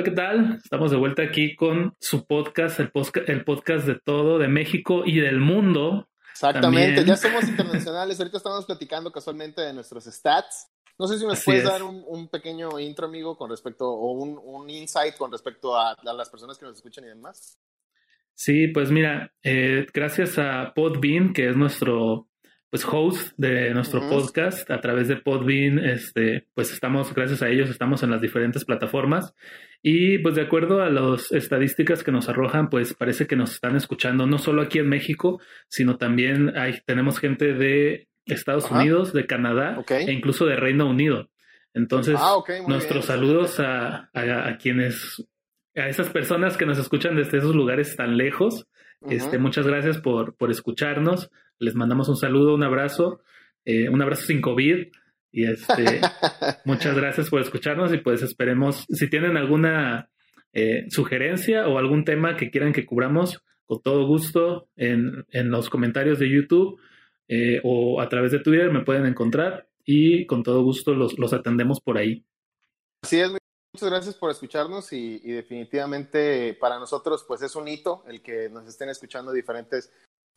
Hola, ¿qué tal? Estamos de vuelta aquí con su podcast, el, el podcast de todo, de México y del mundo. Exactamente, ya somos internacionales. Ahorita estamos platicando casualmente de nuestros stats. No sé si nos puedes dar un, pequeño intro, amigo, con respecto, o un, insight con respecto a, las personas que nos escuchan y demás. Sí, pues mira, eh, gracias a Podbean, que es nuestro pues host de nuestro podcast a través de Podbean, este, pues estamos, gracias a ellos, estamos en las diferentes plataformas. Y pues de acuerdo a las estadísticas que nos arrojan, pues parece que nos están escuchando no solo aquí en México, sino también hay, tenemos gente de Estados Unidos, de Canadá e incluso de Reino Unido. Entonces, ah, nuestros saludos a, a, quienes, a esas personas que nos escuchan desde esos lugares tan lejos. Este, muchas gracias por, por escucharnos. Les mandamos un saludo, un abrazo, eh, un abrazo sin COVID. Y este, muchas gracias por escucharnos y pues esperemos, si tienen alguna eh, sugerencia o algún tema que quieran que cubramos, con todo gusto en, en los comentarios de YouTube eh, o a través de Twitter me pueden encontrar y con todo gusto los, los atendemos por ahí. Así es, muchas gracias por escucharnos y, y, definitivamente para nosotros pues es un hito el que nos estén escuchando diferentes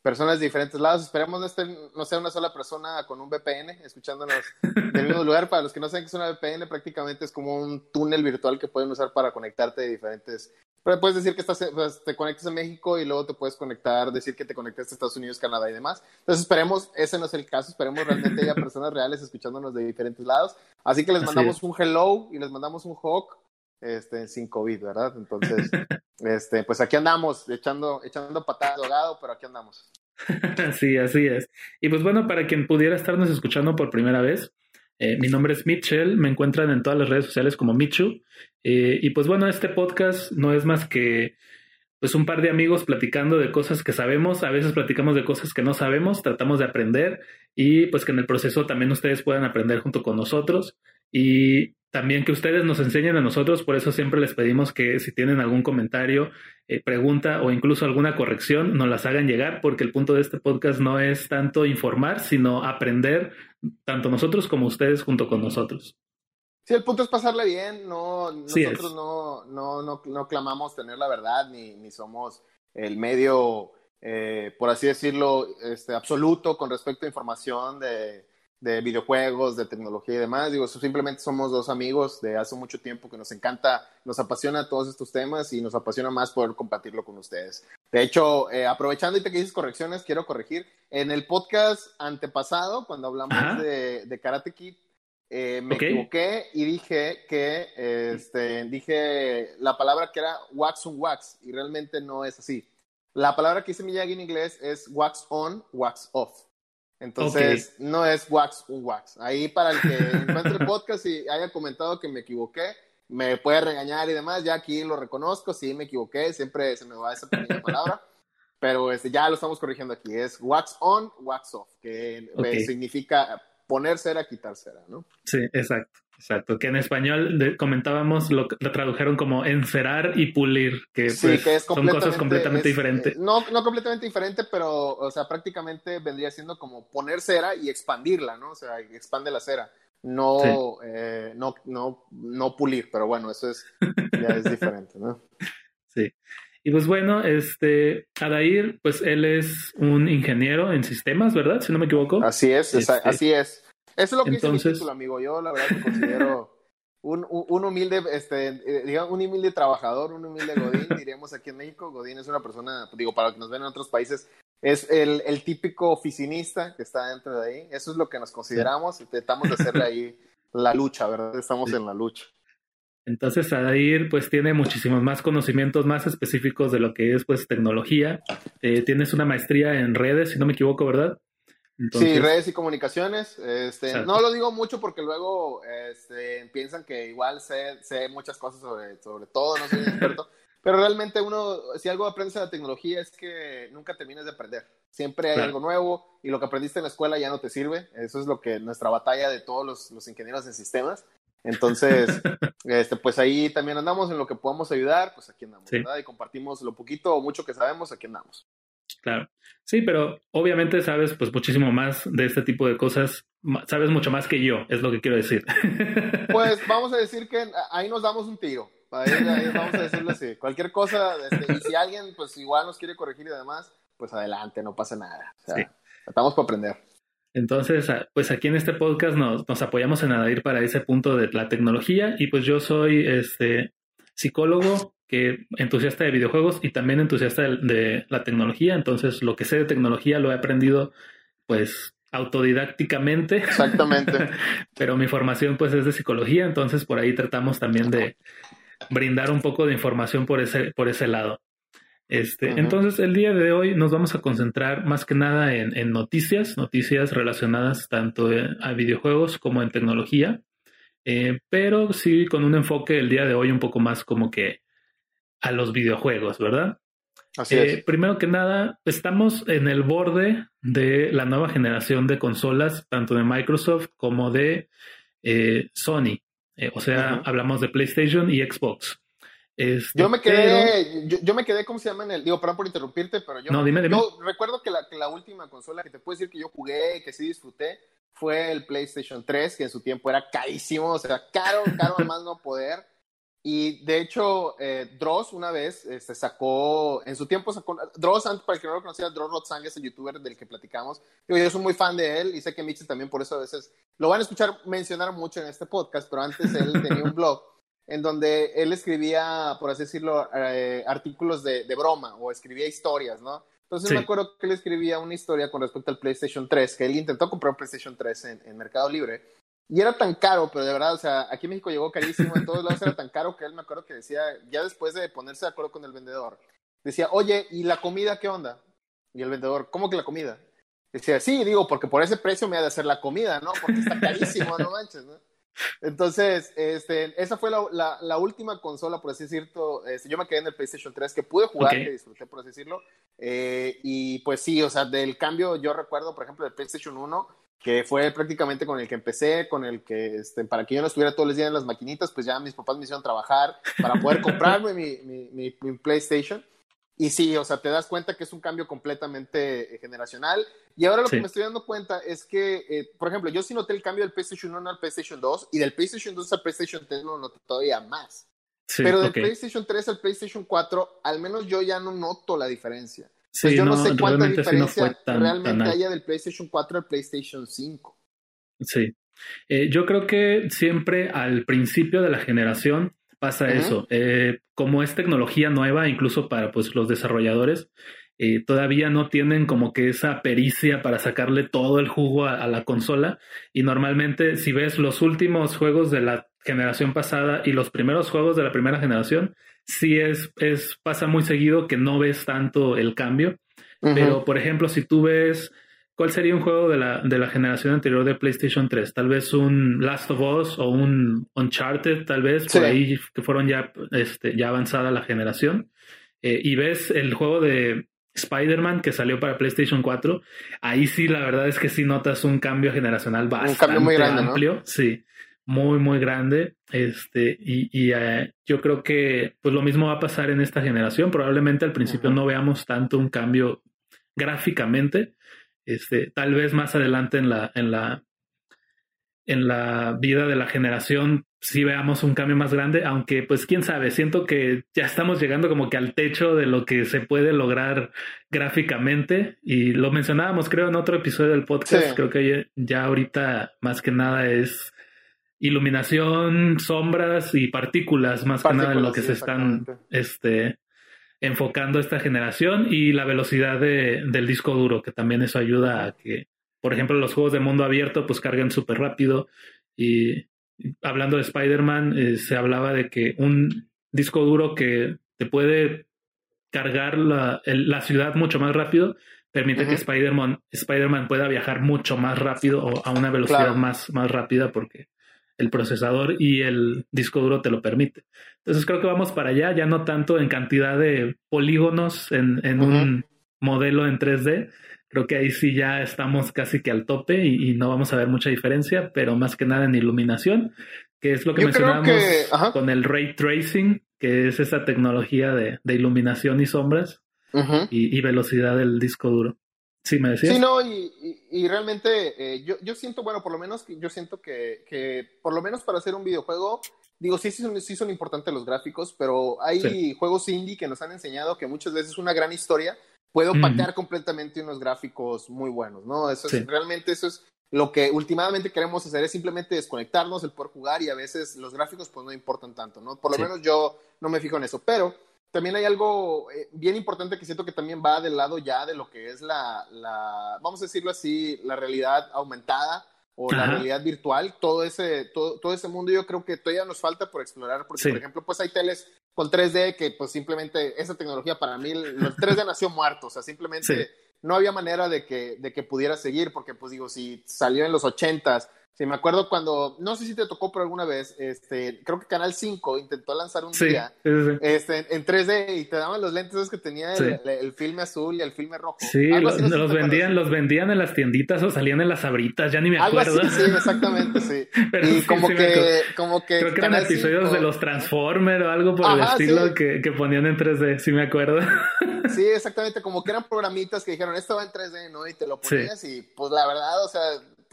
personas de diferentes lados. Esperemos no, estén, no sea una sola persona con un VPN escuchándonos en el mismo lugar. Para los que no saben qué es una VPN, prácticamente es como un túnel virtual que pueden usar para conectarte de diferentes. Pero puedes decir que estás, pues, te conectas a México y luego te puedes conectar, decir que te conectaste a Estados Unidos, Canadá y demás. Entonces esperemos, ese no es el caso, esperemos realmente haya personas reales escuchándonos de diferentes lados. Así que les mandamos un hello y les mandamos un hawk este, sin COVID, ¿verdad? Entonces, este, pues aquí andamos, echando, echando patadas de ahogado, pero aquí andamos. sí, así es. Y pues bueno, para quien pudiera estarnos escuchando por primera vez, eh, mi nombre es Mitchell, me encuentran en todas las redes sociales como Michu. Eh, y pues bueno, este podcast no es más que pues un par de amigos platicando de cosas que sabemos, a veces platicamos de cosas que no sabemos, tratamos de aprender y pues que en el proceso también ustedes puedan aprender junto con nosotros. Y también que ustedes nos enseñen a nosotros, por eso siempre les pedimos que si tienen algún comentario, eh, pregunta o incluso alguna corrección, nos las hagan llegar, porque el punto de este podcast no es tanto informar, sino aprender, tanto nosotros como ustedes junto con nosotros. Sí, el punto es pasarle bien, no, nosotros no, no, no, no, clamamos tener la verdad, ni, ni somos el medio, eh, por así decirlo, este, absoluto con respecto a información de, de videojuegos, de tecnología y demás. Digo, simplemente somos dos amigos de hace mucho tiempo que nos encanta, nos apasiona todos estos temas y nos apasiona más poder compartirlo con ustedes. De hecho, eh, aprovechando y te que dices correcciones, quiero corregir. En el podcast antepasado, cuando hablamos de, de, Karate Kid, eh, me equivoqué y dije que, este, dije la palabra que era wax on wax y realmente no es así. La palabra que dice Miyagi en inglés es wax on, wax off. Entonces, no es wax un wax. Ahí para el que encuentre el podcast y haya comentado que me equivoqué, me puede regañar y demás. Ya aquí lo reconozco, sí me equivoqué, siempre se me va esa pequeña palabra. Pero este, ya lo estamos corrigiendo aquí. Es wax on, wax off, que significa poner cera, quitar cera, ¿no? Sí, exacto. Exacto, que en español comentábamos, lo, lo, tradujeron como encerar y pulir, que, pues, son cosas completamente diferentes. No, no completamente diferente, pero, o sea, prácticamente vendría siendo como poner cera y expandirla, ¿no? O sea, expande la cera, no, eh, no, no, no pulir, pero bueno, eso es, ya es diferente, ¿no? Sí. Y pues bueno, este, Adair, pues él es un ingeniero en sistemas, ¿verdad? Si no me equivoco. Así es, este, así es. Eso es lo que Entonces... dice mi título, amigo. Yo, la verdad, me considero un, un, humilde, este, eh, digamos, un humilde trabajador, un humilde Godín, diríamos aquí en México. Godín es una persona, digo, para los que nos ven en otros países, es el, el típico oficinista que está dentro de ahí. Eso es lo que nos consideramos de hacerle ahí la lucha, ¿verdad? Estamos en la lucha. Entonces, Adair, pues tiene muchísimos más conocimientos más específicos de lo que es, pues, tecnología. Eh, tienes una maestría en redes, si no me equivoco, ¿verdad? Sí, redes y comunicaciones. Este, no lo digo mucho porque luego este, piensan que igual sé, sé muchas cosas sobre, sobre todo, no soy un experto. pero realmente uno, si algo aprendes de la tecnología es que nunca terminas de aprender. Siempre hay algo nuevo y lo que aprendiste en la escuela ya no te sirve. Eso es lo que nuestra batalla de todos los, los ingenieros en sistemas. Entonces, este, pues ahí también andamos en lo que podamos ayudar, pues aquí andamos, ¿verdad? Y compartimos lo poquito o mucho que sabemos, aquí andamos. Claro. Sí, pero obviamente sabes pues muchísimo más de este tipo de cosas, sabes mucho más que yo, es lo que quiero decir. Pues vamos a decir que ahí nos damos un tiro. Ahí, vamos a decirlo así. Cualquier cosa, este, y si alguien pues igual nos quiere corregir y demás, pues adelante, no pasa nada. O sea, estamos para aprender. Entonces, pues aquí en este podcast nos, nos apoyamos en ir para ese punto de la tecnología y pues yo soy este psicólogo que entusiasta de videojuegos y también entusiasta de, la tecnología. Entonces, lo que sé de tecnología lo he aprendido pues autodidácticamente. Exactamente. Pero mi formación pues es de psicología, entonces por ahí tratamos también de brindar un poco de información por ese, por ese lado. Este, Entonces, el día de hoy nos vamos a concentrar más que nada en, noticias, noticias relacionadas tanto a videojuegos como en tecnología, eh, pero sí con un enfoque el día de hoy un poco más como que a los videojuegos, ¿verdad? Así es. Eh, primero que nada, estamos en el borde de la nueva generación de consolas, tanto de Microsoft como de eh, Sony. o sea, hablamos de PlayStation y Xbox. Este, yo me quedé, yo, me quedé, ¿cómo se llama? En el, digo, perdón por interrumpirte, pero yo, no, dime, dime. recuerdo que la, la, última consola que te puedo decir que yo jugué y que sí disfruté fue el PlayStation 3, que en su tiempo era carísimo, o sea, caro, caro más no poder. Y de hecho, eh, Dross una vez este, sacó, en su tiempo sacó, Dross, para el que no lo conocía, Dross Rotzang es el youtuber del que platicamos. Digo, yo soy muy fan de él y sé que Mitchell también, por eso a veces lo van a escuchar mencionar mucho en este podcast, pero antes él tenía un blog en donde él escribía, por así decirlo, eh, artículos de, broma o escribía historias, ¿no? Entonces me acuerdo que él escribía una historia con respecto al PlayStation 3, que él intentó comprar un PlayStation 3 en, Mercado Libre, y era tan caro, pero de verdad, o sea, aquí en México llegó carísimo, en todos lados era tan caro que él me acuerdo que decía, ya después de ponerse de acuerdo con el vendedor, decía, oye, ¿y la comida qué onda? Y el vendedor, ¿cómo que la comida? Decía, sí, digo, porque por ese precio me ha de hacer la comida, ¿no? Porque está carísimo, no manches, ¿no? Entonces, este, esa fue la, la, última consola, por así decirlo. Este, yo me quedé en el PlayStation 3 que pude jugar, que disfruté, por así decirlo. Eh, y pues sí, o sea, del cambio, yo recuerdo, por ejemplo, del PlayStation 1, que fue prácticamente con el que empecé, con el que, este, para que yo no estuviera todos los días en las maquinitas, pues ya mis papás me hicieron trabajar para poder comprarme mi, mi, mi PlayStation. Y sí, o sea, te das cuenta que es un cambio completamente eh, generacional. Y ahora lo que me estoy dando cuenta es que, eh, por ejemplo, yo sí noté el cambio del PlayStation 1 al PlayStation 2 y del PlayStation 2 al PlayStation 3 lo noté todavía más. Pero del PlayStation 3 al PlayStation 4, al menos yo ya no noto la diferencia. Sí, yo no, sé cuánta diferencia realmente haya del PlayStation 4 al PlayStation 5. Sí. Eh, yo creo que siempre al principio de la generación pasa eso. Eh, como es tecnología nueva, incluso para pues, los desarrolladores, eh, todavía no tienen como que esa pericia para sacarle todo el jugo a, la consola. Y normalmente, si ves los últimos juegos de la generación pasada y los primeros juegos de la primera generación, sí es, es pasa muy seguido que no ves tanto el cambio. Pero, por ejemplo, si tú ves ¿Cuál sería un juego de la, de la generación anterior de PlayStation 3? Tal vez un Last of Us o un Uncharted, tal vez, por ahí que fueron ya, este, ya avanzada la generación. Eh, y ves el juego de Spider-Man que salió para PlayStation 4. Ahí sí, la verdad es que sí notas un cambio generacional bastante muy amplio. Sí, muy, muy grande. Este, y, y eh, yo creo que pues lo mismo va a pasar en esta generación. Probablemente al principio no veamos tanto un cambio gráficamente este, tal vez más adelante en la, en la, en la vida de la generación sí veamos un cambio más grande, aunque pues quién sabe, siento que ya estamos llegando como que al techo de lo que se puede lograr gráficamente y lo mencionábamos creo en otro episodio del podcast, creo que ya ahorita más que nada es iluminación, sombras y partículas más que nada en lo que se están este enfocando esta generación y la velocidad de, del disco duro, que también eso ayuda a que, por ejemplo, los juegos de mundo abierto pues carguen súper rápido. Y hablando de Spider-Man, eh, se hablaba de que un disco duro que te puede cargar la, la ciudad mucho más rápido permite que Spider-Man Spider pueda viajar mucho más rápido o a una velocidad más, más rápida porque el procesador y el disco duro te lo permite. Entonces creo que vamos para allá, ya no tanto en cantidad de polígonos en, en un modelo en 3D. Creo que ahí sí ya estamos casi que al tope y, no vamos a ver mucha diferencia, pero más que nada en iluminación, que es lo que mencionamos con el ray tracing, que es esa tecnología de, de iluminación y sombras y, y, velocidad del disco duro. Sí, me decías. Sí, no, y, realmente eh, yo, yo siento, bueno, por lo menos yo siento que, que, por lo menos para hacer un videojuego, digo, sí, sí, son, sí son importantes los gráficos, pero hay juegos indie que nos han enseñado que muchas veces una gran historia puede opacar completamente unos gráficos muy buenos, ¿no? Eso es, realmente eso es lo que últimamente queremos hacer es simplemente desconectarnos, el poder jugar y a veces los gráficos pues no importan tanto, ¿no? Por lo menos yo no me fijo en eso, pero también hay algo eh, bien importante que siento que también va del lado ya de lo que es la, la vamos a decirlo así, la realidad aumentada o la realidad virtual, todo ese, todo, todo, ese mundo yo creo que todavía nos falta por explorar, porque por ejemplo, pues hay teles con 3D que pues simplemente esa tecnología para mí, los 3D nació muerto, o sea, simplemente no había manera de que, de que pudiera seguir, porque pues digo, si salió en los 80s, Sí, me acuerdo cuando, no sé si te tocó por alguna vez, este, creo que Canal 5 intentó lanzar un día Este, en 3D y te daban los lentes que tenía el, filme azul y el filme rojo. Sí, los, vendían, los vendían en las tienditas o salían en las sabritas, ya ni me acuerdo. sí, exactamente, sí. y como que, como que. Creo que eran episodios de los Transformers o algo por el estilo que, que, ponían en 3D, sí me acuerdo. Sí, exactamente, como que eran programitas que dijeron, esto va en 3D, ¿no? Y te lo ponías y pues la verdad, o sea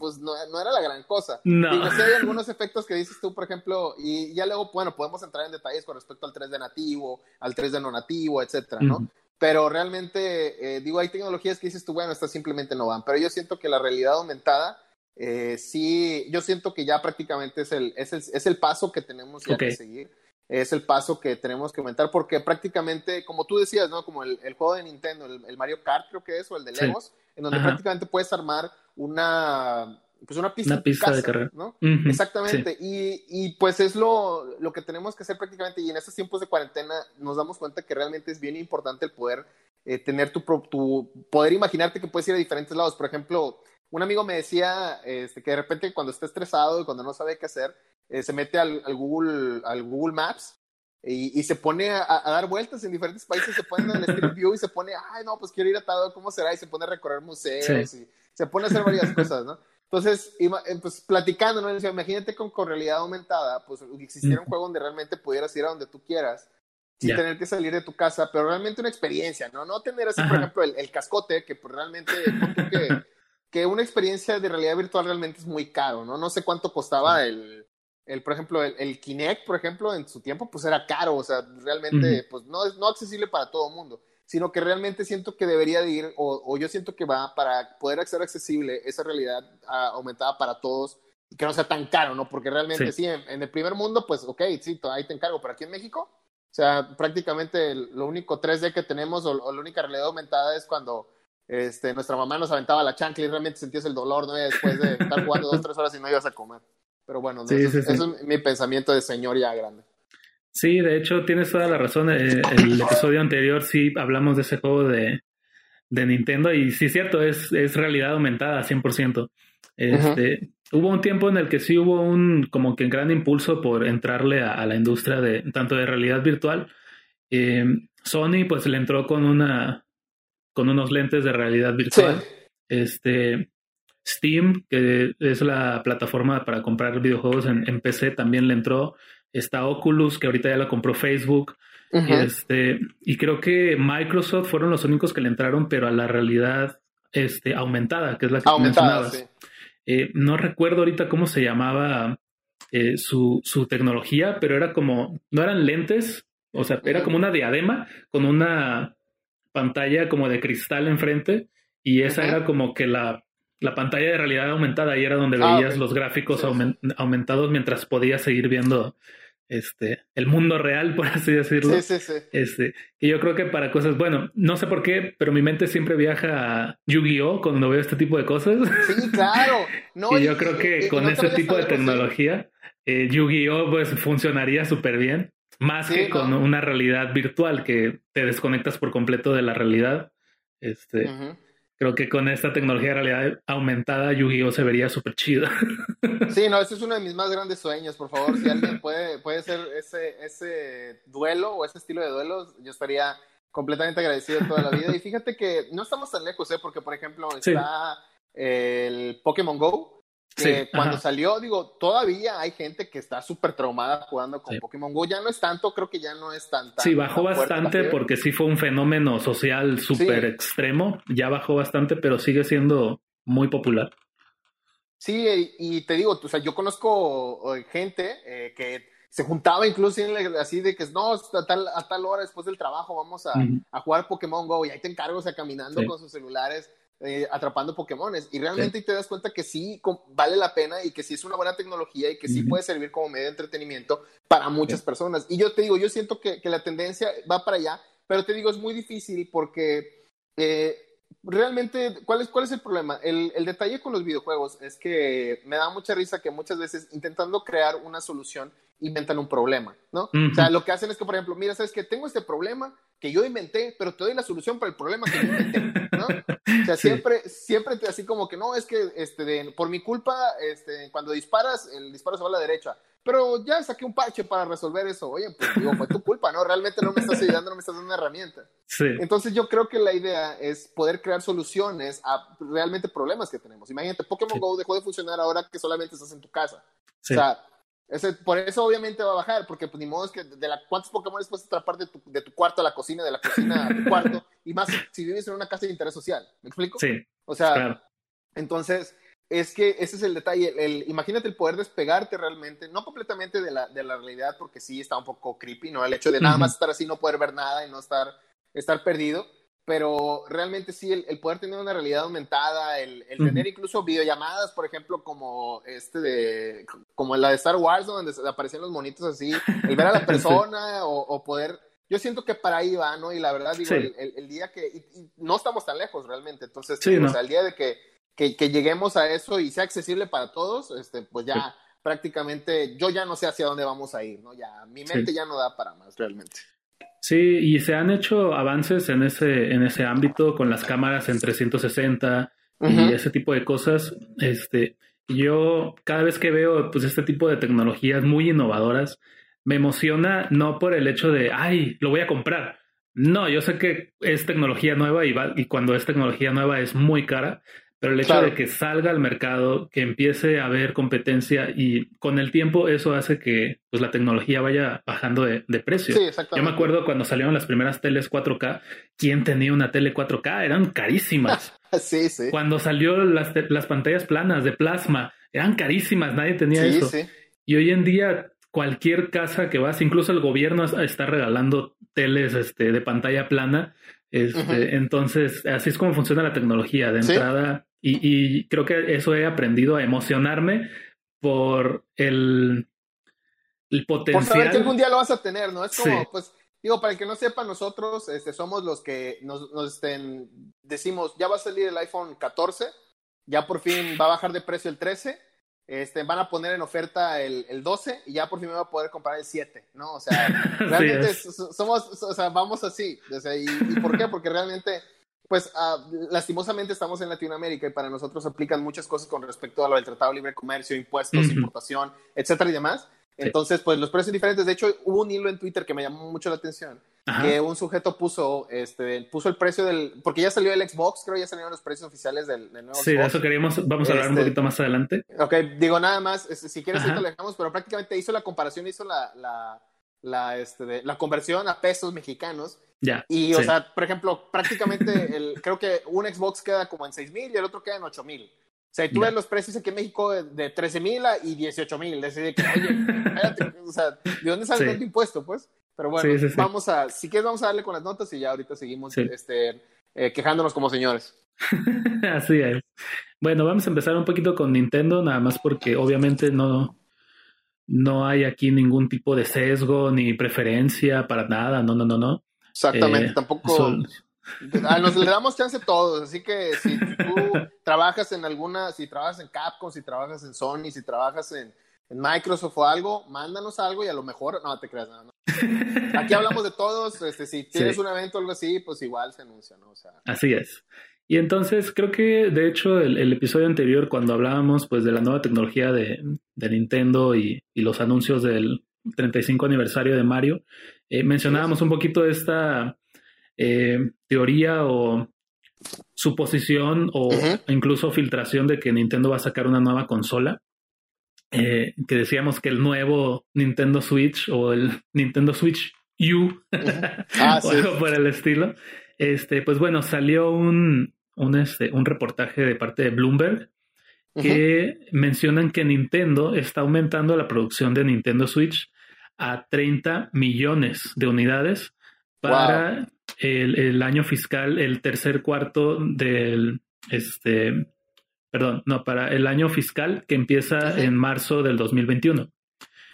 pues no, era la gran cosa. No. Y hay algunos efectos que dices tú, por ejemplo, y ya luego, bueno, podemos entrar en detalles con respecto al 3D nativo, al 3D no nativo, etcétera, ¿no? Pero realmente, eh, digo, hay tecnologías que dices tú, bueno, estas simplemente no van. Pero yo siento que la realidad aumentada, eh, sí, yo siento que ya prácticamente es el, es el, es el paso que tenemos ya que seguir. Es el paso que tenemos que aumentar porque prácticamente, como tú decías, ¿no? Como el, juego de Nintendo, el, Mario Kart creo que es, o el de Legos, en donde prácticamente puedes armar una, pues una pista, de carrera. ¿no? Exactamente. Y, y, pues es lo, lo que tenemos que hacer prácticamente. Y en estos tiempos de cuarentena nos damos cuenta que realmente es bien importante el poder eh, tener tu, tu, poder imaginarte que puedes ir a diferentes lados. Por ejemplo, un amigo me decía este, que de repente cuando está estresado y cuando no sabe qué hacer, eh, se mete al, al, Google, al Google Maps y, y, se pone a, dar vueltas en diferentes países, se pone en el Street View y se pone, ay, no, pues quiero ir a ¿cómo será? Y se pone a recorrer museos y se pone a hacer varias cosas, ¿no? Entonces, eh, pues platicando, ¿no? Imagínate con, realidad aumentada, pues existiera un juego donde realmente pudieras ir a donde tú quieras sin tener que salir de tu casa, pero realmente una experiencia, ¿no? No tener así, por ejemplo, el, cascote, que pues realmente, que, que una experiencia de realidad virtual realmente es muy caro, ¿no? No sé cuánto costaba el, el, por ejemplo, el, Kinect, por ejemplo, en su tiempo, pues era caro, o sea, realmente, pues no es no accesible para todo el mundo, sino que realmente siento que debería de ir, o, yo siento que va para poder ser accesible esa realidad ah, aumentada para todos, y que no sea tan caro, ¿no? Porque realmente sí, en, el primer mundo, pues, ok, sí, ahí te encargo, pero aquí en México, o sea, prácticamente lo único 3D que tenemos, o, la única realidad aumentada es cuando este, nuestra mamá nos aventaba la chancla y realmente sentías el dolor, ¿no? Después de estar jugando dos, tres horas y no ibas a comer. Pero bueno, eso, es mi pensamiento de señor ya grande. Sí, de hecho tienes toda la razón. Eh, el episodio anterior sí hablamos de ese juego de, de Nintendo y sí es cierto, es, es realidad aumentada 100%. Este, Hubo un tiempo en el que sí hubo un como que gran impulso por entrarle a, la industria de tanto de realidad virtual. Eh, Sony pues le entró con una con unos lentes de realidad virtual. Este Steam, que es la plataforma para comprar videojuegos en, PC, también le entró. Está Oculus, que ahorita ya la compró Facebook. este, y creo que Microsoft fueron los únicos que le entraron, pero a la realidad este, aumentada, que es la que mencionabas. Eh, no recuerdo ahorita cómo se llamaba eh, su, su, tecnología, pero era como, no eran lentes, o sea, era como una diadema con una pantalla como de cristal enfrente y esa era como que la la pantalla de realidad aumentada y era donde ah, veías los gráficos aumentados mientras podías seguir viendo este el mundo real, por así decirlo. Sí, sí, sí. Este, y yo creo que para cosas, bueno, no sé por qué, pero mi mente siempre viaja a Yu-Gi-Oh cuando veo este tipo de cosas. Sí, claro. y, yo creo que con ese tipo de tecnología, eh, Yu-Gi-Oh pues funcionaría súper bien. Más que con una realidad virtual que te desconectas por completo de la realidad. Este, creo que con esta tecnología de realidad aumentada, Yu-Gi-Oh! se vería súper chido. Sí, no, ese es uno de mis más grandes sueños, por favor. Si alguien puede, puede hacer ese, ese duelo o ese estilo de duelos, yo estaría completamente agradecido toda la vida. Y fíjate que no estamos tan lejos, ¿eh? Porque, por ejemplo, está el Pokémon Go, que cuando salió, digo, todavía hay gente que está súper traumada jugando con Pokémon Go. Ya no es tanto, creo que ya no es tan. sí, bajó bastante porque sí fue un fenómeno social súper extremo. Ya bajó bastante, pero sigue siendo muy popular. Sí, y te digo, o sea, yo conozco eh, gente eh, que se juntaba incluso así de que no, a tal, a tal hora después del trabajo vamos a, a jugar Pokémon Go y ahí te encargo, o sea, caminando con sus celulares. Eh, atrapando Pokémones. Y realmente te das cuenta que sí vale la pena y que sí es una buena tecnología y que sí puede servir como medio de entretenimiento para muchas personas. Y yo te digo, yo siento que, que, la tendencia va para allá, pero te digo, es muy difícil porque eh, realmente, ¿cuál es, ¿cuál es el problema? El, el, detalle con los videojuegos es que me da mucha risa que muchas veces intentando crear una solución inventan un problema, ¿no? O sea, lo que hacen es que, por ejemplo, mira, sabes que tengo este problema que yo inventé, pero te doy la solución para el problema que yo inventé, ¿no? O sea, siempre, siempre te así como que no, es que este, por mi culpa, este, cuando disparas, el disparo se va a la derecha. Pero ya saqué un parche para resolver eso. Oye, pues digo, fue tu culpa, ¿no? Realmente no me estás ayudando, no me estás dando una herramienta. Sí. Entonces yo creo que la idea es poder crear soluciones a realmente problemas que tenemos. Imagínate, Pokémon Go dejó de funcionar ahora que solamente estás en tu casa. Sí. O sea, por eso obviamente va a bajar, porque pues, ni modo es que de la, cuántos Pokémon puedes atrapar de tu, de tu cuarto a la cocina, de la cocina a tu cuarto, y más si vives en una casa de interés social. ¿Me explico? Sí. O sea, entonces, es que ese es el detalle. El, imagínate el poder despegarte realmente, no completamente de la, de la realidad, porque sí está un poco creepy, ¿no? El hecho de nada más estar así, no poder ver nada y no estar, estar perdido pero realmente sí, el, poder tener una realidad aumentada, el, tener incluso videollamadas, por ejemplo, como este de, como la de Star Wars, donde aparecían los monitos así, el ver a la persona o, poder, yo siento que para ahí va, ¿no? Y la verdad, digo, el, día que, no estamos tan lejos realmente, entonces, o sea, el día de que, que, lleguemos a eso y sea accesible para todos, este, pues ya prácticamente, yo ya no sé hacia dónde vamos a ir, ¿no? Ya, mi mente ya no da para más realmente. Sí, y se han hecho avances en ese, en ese ámbito con las cámaras en 360 y ese tipo de cosas. Este, yo cada vez que veo pues este tipo de tecnologías muy innovadoras, me emociona no por el hecho de, ay, lo voy a comprar. No, yo sé que es tecnología nueva y, va, y cuando es tecnología nueva es muy cara, pero el hecho de que salga al mercado, que empiece a haber competencia y con el tiempo eso hace que pues, la tecnología vaya bajando de, precio. Sí, Yo me acuerdo cuando salieron las primeras teles 4K, ¿quién tenía una tele 4K? Eran carísimas. sí, sí. Cuando salió las, las, pantallas planas de plasma, eran carísimas, nadie tenía eso. Sí. Y hoy en día cualquier casa que vas, incluso el gobierno está regalando teles este, de pantalla plana. Este, Entonces, así es como funciona la tecnología. De entrada, y, creo que eso he aprendido a emocionarme por el, el potencial. Por saber que algún día lo vas a tener, ¿no? Es como, pues, digo, para el que no sepa, nosotros este, somos los que nos, nos estén, decimos, ya va a salir el iPhone 14, ya por fin va a bajar de precio el 13, este, van a poner en oferta el, el 12 y ya por fin me va a poder comprar el 7, ¿no? O sea, realmente somos, o sea, vamos así. O sea, y, ¿Y por qué? Porque realmente pues ah, lastimosamente estamos en Latinoamérica y para nosotros aplican muchas cosas con respecto a lo del Tratado de Libre Comercio, impuestos, importación, etcétera y demás. Entonces, pues los precios diferentes. De hecho, hubo un hilo en Twitter que me llamó mucho la atención, que un sujeto puso, este, puso el precio del, porque ya salió el Xbox, creo ya salieron los precios oficiales del, nuevo sí, de eso queríamos, vamos a hablar un este, poquito más adelante. Ok, digo nada más, este, si quieres ahorita lo dejamos, pero prácticamente hizo la comparación, hizo la, la, la, este, la conversión a pesos mexicanos ya. Y, o sea, por ejemplo, prácticamente el, creo que un Xbox queda como en 6 mil y el otro queda en 8 mil. O sea, y tú ves los precios aquí en México de, 13 mil y 18 mil. De que, oye, espérate, o sea, ¿de dónde sale tanto impuesto, pues? Pero bueno, vamos a, si quieres, vamos a darle con las notas y ya ahorita seguimos este, eh, quejándonos como señores. Así es. Bueno, vamos a empezar un poquito con Nintendo, nada más porque obviamente no, no hay aquí ningún tipo de sesgo ni preferencia para nada, no, no, no, no. Exactamente, eh, tampoco. Ah, nos le damos chance a todos, así que si tú trabajas en alguna, si trabajas en Capcom, si trabajas en Sony, si trabajas en, Microsoft o algo, mándanos algo y a lo mejor, no te creas nada. Aquí hablamos de todos, este, si tienes un evento o algo así, pues igual se anuncia, ¿no? O sea, así es. Y entonces creo que de hecho el, episodio anterior cuando hablábamos pues de la nueva tecnología de, Nintendo y, y, los anuncios del 35 aniversario de Mario, eh, mencionábamos un poquito esta eh, teoría o suposición o incluso filtración de que Nintendo va a sacar una nueva consola. Eh, que decíamos que el nuevo Nintendo Switch o el Nintendo Switch U ah, o algo por el estilo. Este, pues bueno, salió un, un, este, un reportaje de parte de Bloomberg que mencionan que Nintendo está aumentando la producción de Nintendo Switch a 30 millones de unidades para el, año fiscal, el tercer cuarto del, este, perdón, no, para el año fiscal que empieza en marzo del 2021.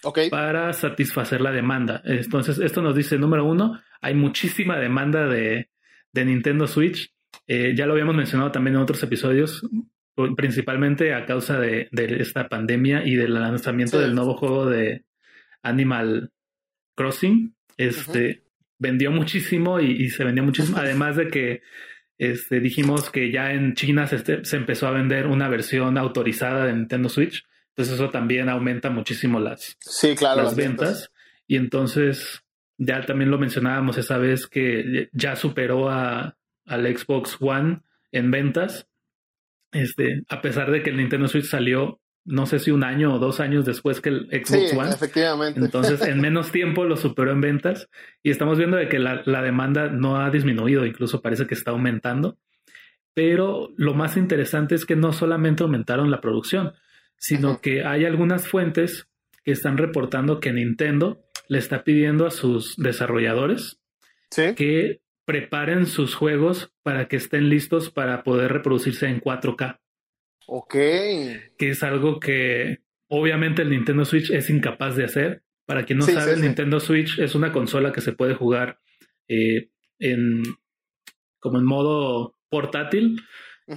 Ok. Para satisfacer la demanda. Entonces, esto nos dice, número uno, hay muchísima demanda de, de Nintendo Switch. Eh, ya lo habíamos mencionado también en otros episodios, principalmente a causa de, esta pandemia y del lanzamiento del nuevo juego de Animal Crossing. Este vendió muchísimo y, se vendió muchísimo. Además de que este, dijimos que ya en China se, se, empezó a vender una versión autorizada de Nintendo Switch. Entonces eso también aumenta muchísimo las, sí, claro, las, ventas. Y entonces ya también lo mencionábamos esa vez que ya superó a, al Xbox One en ventas. Este, a pesar de que el Nintendo Switch salió, no sé si un año o dos años después que el Xbox sí, Efectivamente. Entonces, en menos tiempo lo superó en ventas. Y estamos viendo de que la, la demanda no ha disminuido, incluso parece que está aumentando. Pero lo más interesante es que no solamente aumentaron la producción, sino que hay algunas fuentes que están reportando que Nintendo le está pidiendo a sus desarrolladores que preparen sus juegos para que estén listos para poder reproducirse en 4K. Ok. Que es algo que obviamente el Nintendo Switch es incapaz de hacer. Para quien no sabe, el Nintendo Switch es una consola que se puede jugar eh, en como en modo portátil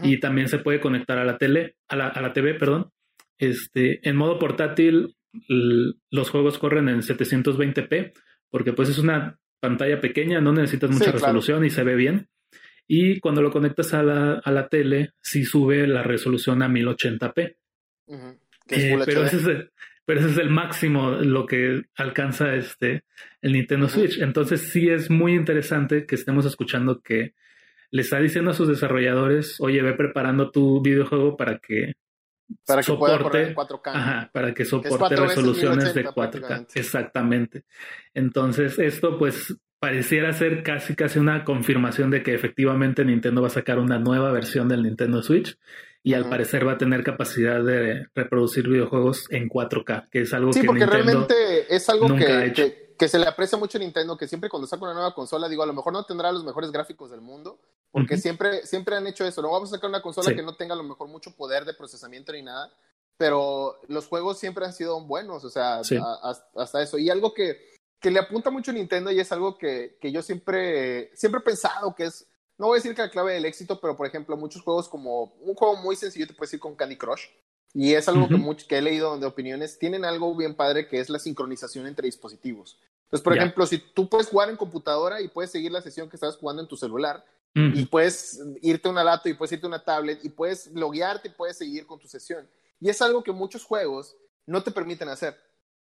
y también se puede conectar a la tele, a la, a la TV, perdón. Este, en modo portátil los juegos corren en 720p, porque pues es una pantalla pequeña, no necesitas mucha resolución y se ve bien. Y cuando lo conectas a la, a la tele, sí sube la resolución a 1080p. Eh, pero, ese es el, pero ese es el máximo lo que alcanza este el Nintendo Switch. Entonces sí es muy interesante que estemos escuchando que le está diciendo a sus desarrolladores, oye, ve preparando tu videojuego para que para que soporte, en 4K. para que soporte resoluciones de 4K. Exactamente. Entonces, esto pues pareciera ser casi casi una confirmación de que efectivamente Nintendo va a sacar una nueva versión del Nintendo Switch y al parecer va a tener capacidad de reproducir videojuegos en 4K, que es algo sí, que porque realmente es algo que, que, se le aprecia mucho a Nintendo, que siempre cuando saca una nueva consola, digo, a lo mejor no tendrá los mejores gráficos del mundo, porque siempre, siempre han hecho eso. No vamos a sacar una consola que no tenga a lo mejor mucho poder de procesamiento ni nada, pero los juegos siempre han sido buenos, o sea, hasta eso. Y algo que, que, le apunta mucho a Nintendo y es algo que, que, yo siempre, siempre he pensado que es, no voy a decir que la clave del éxito, pero por ejemplo, muchos juegos como un juego muy sencillo, te puedes ir con Candy Crush. Y es algo que, mucho, que he leído de opiniones, tienen algo bien padre que es la sincronización entre dispositivos. Entonces, por ejemplo, si tú puedes jugar en computadora y puedes seguir la sesión que estás jugando en tu celular, y puedes irte a una laptop y puedes irte a una tablet y puedes loguearte y puedes seguir con tu sesión. Y es algo que muchos juegos no te permiten hacer.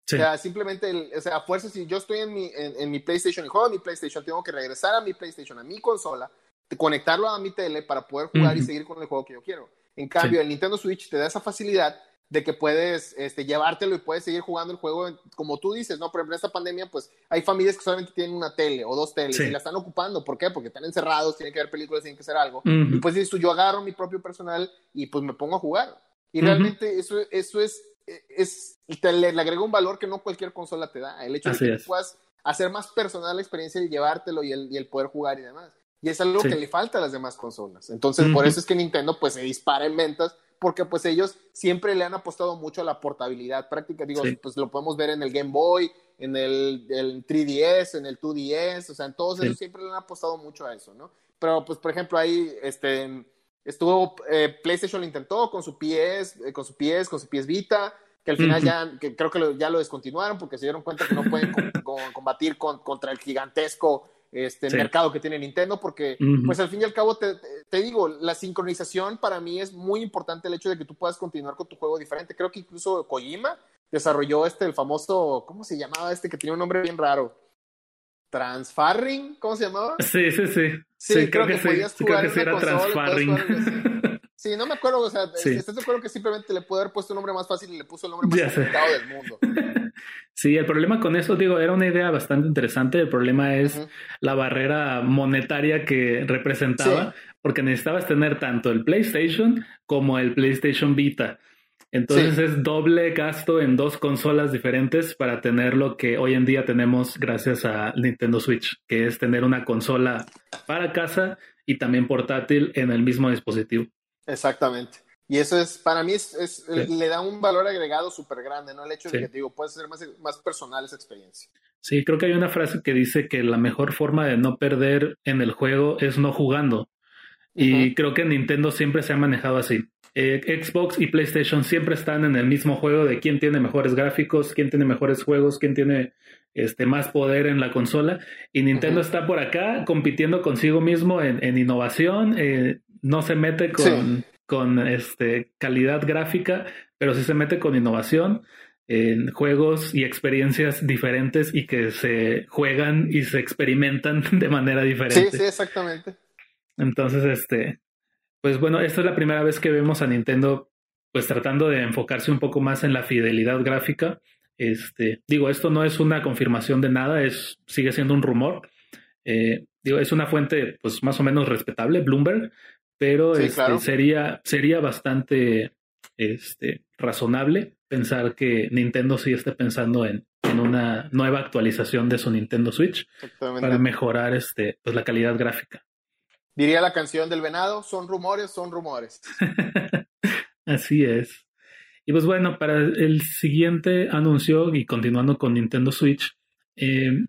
O sea, simplemente, o sea, a fuerza, si yo estoy en mi, en, mi PlayStation y juego a mi PlayStation, tengo que regresar a mi PlayStation, a mi consola, conectarlo a mi tele para poder jugar y seguir con el juego que yo quiero. En cambio, el Nintendo Switch te da esa facilidad de que puedes este, llevártelo y puedes seguir jugando el juego como tú dices, ¿no? Por ejemplo, en esta pandemia, pues hay familias que solamente tienen una tele o dos teles y la están ocupando. ¿Por qué? Porque están encerrados, tienen que ver películas, tienen que hacer algo. Y pues dices tú, yo agarro mi propio personal y pues me pongo a jugar. Y realmente eso, eso es, es te le, agrega un valor que no cualquier consola te da. El hecho de que puedas hacer más personal la experiencia y llevártelo y el, y el poder jugar y demás. Y es algo que le falta a las demás consolas. Entonces, por eso es que Nintendo pues se dispara en ventas porque pues ellos siempre le han apostado mucho a la portabilidad práctica, digo, pues lo podemos ver en el Game Boy, en el, 3DS, en el 2DS, o sea, en todos ellos siempre le han apostado mucho a eso, ¿no? Pero pues por ejemplo ahí, este, estuvo, eh, PlayStation lo intentó con su PS, eh, con su PS, con su PS Vita, que al final ya, que creo que ya lo descontinuaron porque se dieron cuenta que no pueden combatir contra el gigantesco este mercado que tiene Nintendo, porque pues al fin y al cabo te, te, digo, la sincronización para mí es muy importante el hecho de que tú puedas continuar con tu juego diferente. Creo que incluso Kojima desarrolló este, el famoso, ¿cómo se llamaba este que tenía un nombre bien raro? Transfarring, ¿cómo se llamaba? Sí, sí, sí. Sí, creo, que, podías jugar creo que era Sí, no me acuerdo, o sea, sí. ¿estás de acuerdo que simplemente le pudo haber puesto un nombre más fácil y le puso el nombre más complicado del mundo? Sí, el problema con eso, digo, era una idea bastante interesante. El problema es la barrera monetaria que representaba, porque necesitabas tener tanto el PlayStation como el PlayStation Vita. Entonces es doble gasto en dos consolas diferentes para tener lo que hoy en día tenemos gracias a Nintendo Switch, que es tener una consola para casa y también portátil en el mismo dispositivo. Exactamente. Y eso es, para mí, es, le da un valor agregado súper grande, ¿no? El hecho de que, digo, puede ser más, más personal esa experiencia. Sí, creo que hay una frase que dice que la mejor forma de no perder en el juego es no jugando. Y creo que Nintendo siempre se ha manejado así. Eh, Xbox y PlayStation siempre están en el mismo juego de quién tiene mejores gráficos, quién tiene mejores juegos, quién tiene este, más poder en la consola. Y Nintendo está por acá compitiendo consigo mismo en, innovación. Eh, no se mete con, con este, calidad gráfica, pero sí se mete con innovación en juegos y experiencias diferentes y que se juegan y se experimentan de manera diferente. Sí, sí, exactamente. Entonces, este, pues bueno, esta es la primera vez que vemos a Nintendo pues tratando de enfocarse un poco más en la fidelidad gráfica. Este, digo, esto no es una confirmación de nada, es, sigue siendo un rumor. Eh, digo, es una fuente pues más o menos respetable, Bloomberg, pero este, sería, sería bastante este, razonable pensar que Nintendo sí esté pensando en, en una nueva actualización de su Nintendo Switch para mejorar este, pues, la calidad gráfica. Diría la canción del venado, son rumores, son rumores. Así es. Y pues bueno, para el siguiente anuncio y continuando con Nintendo Switch, eh,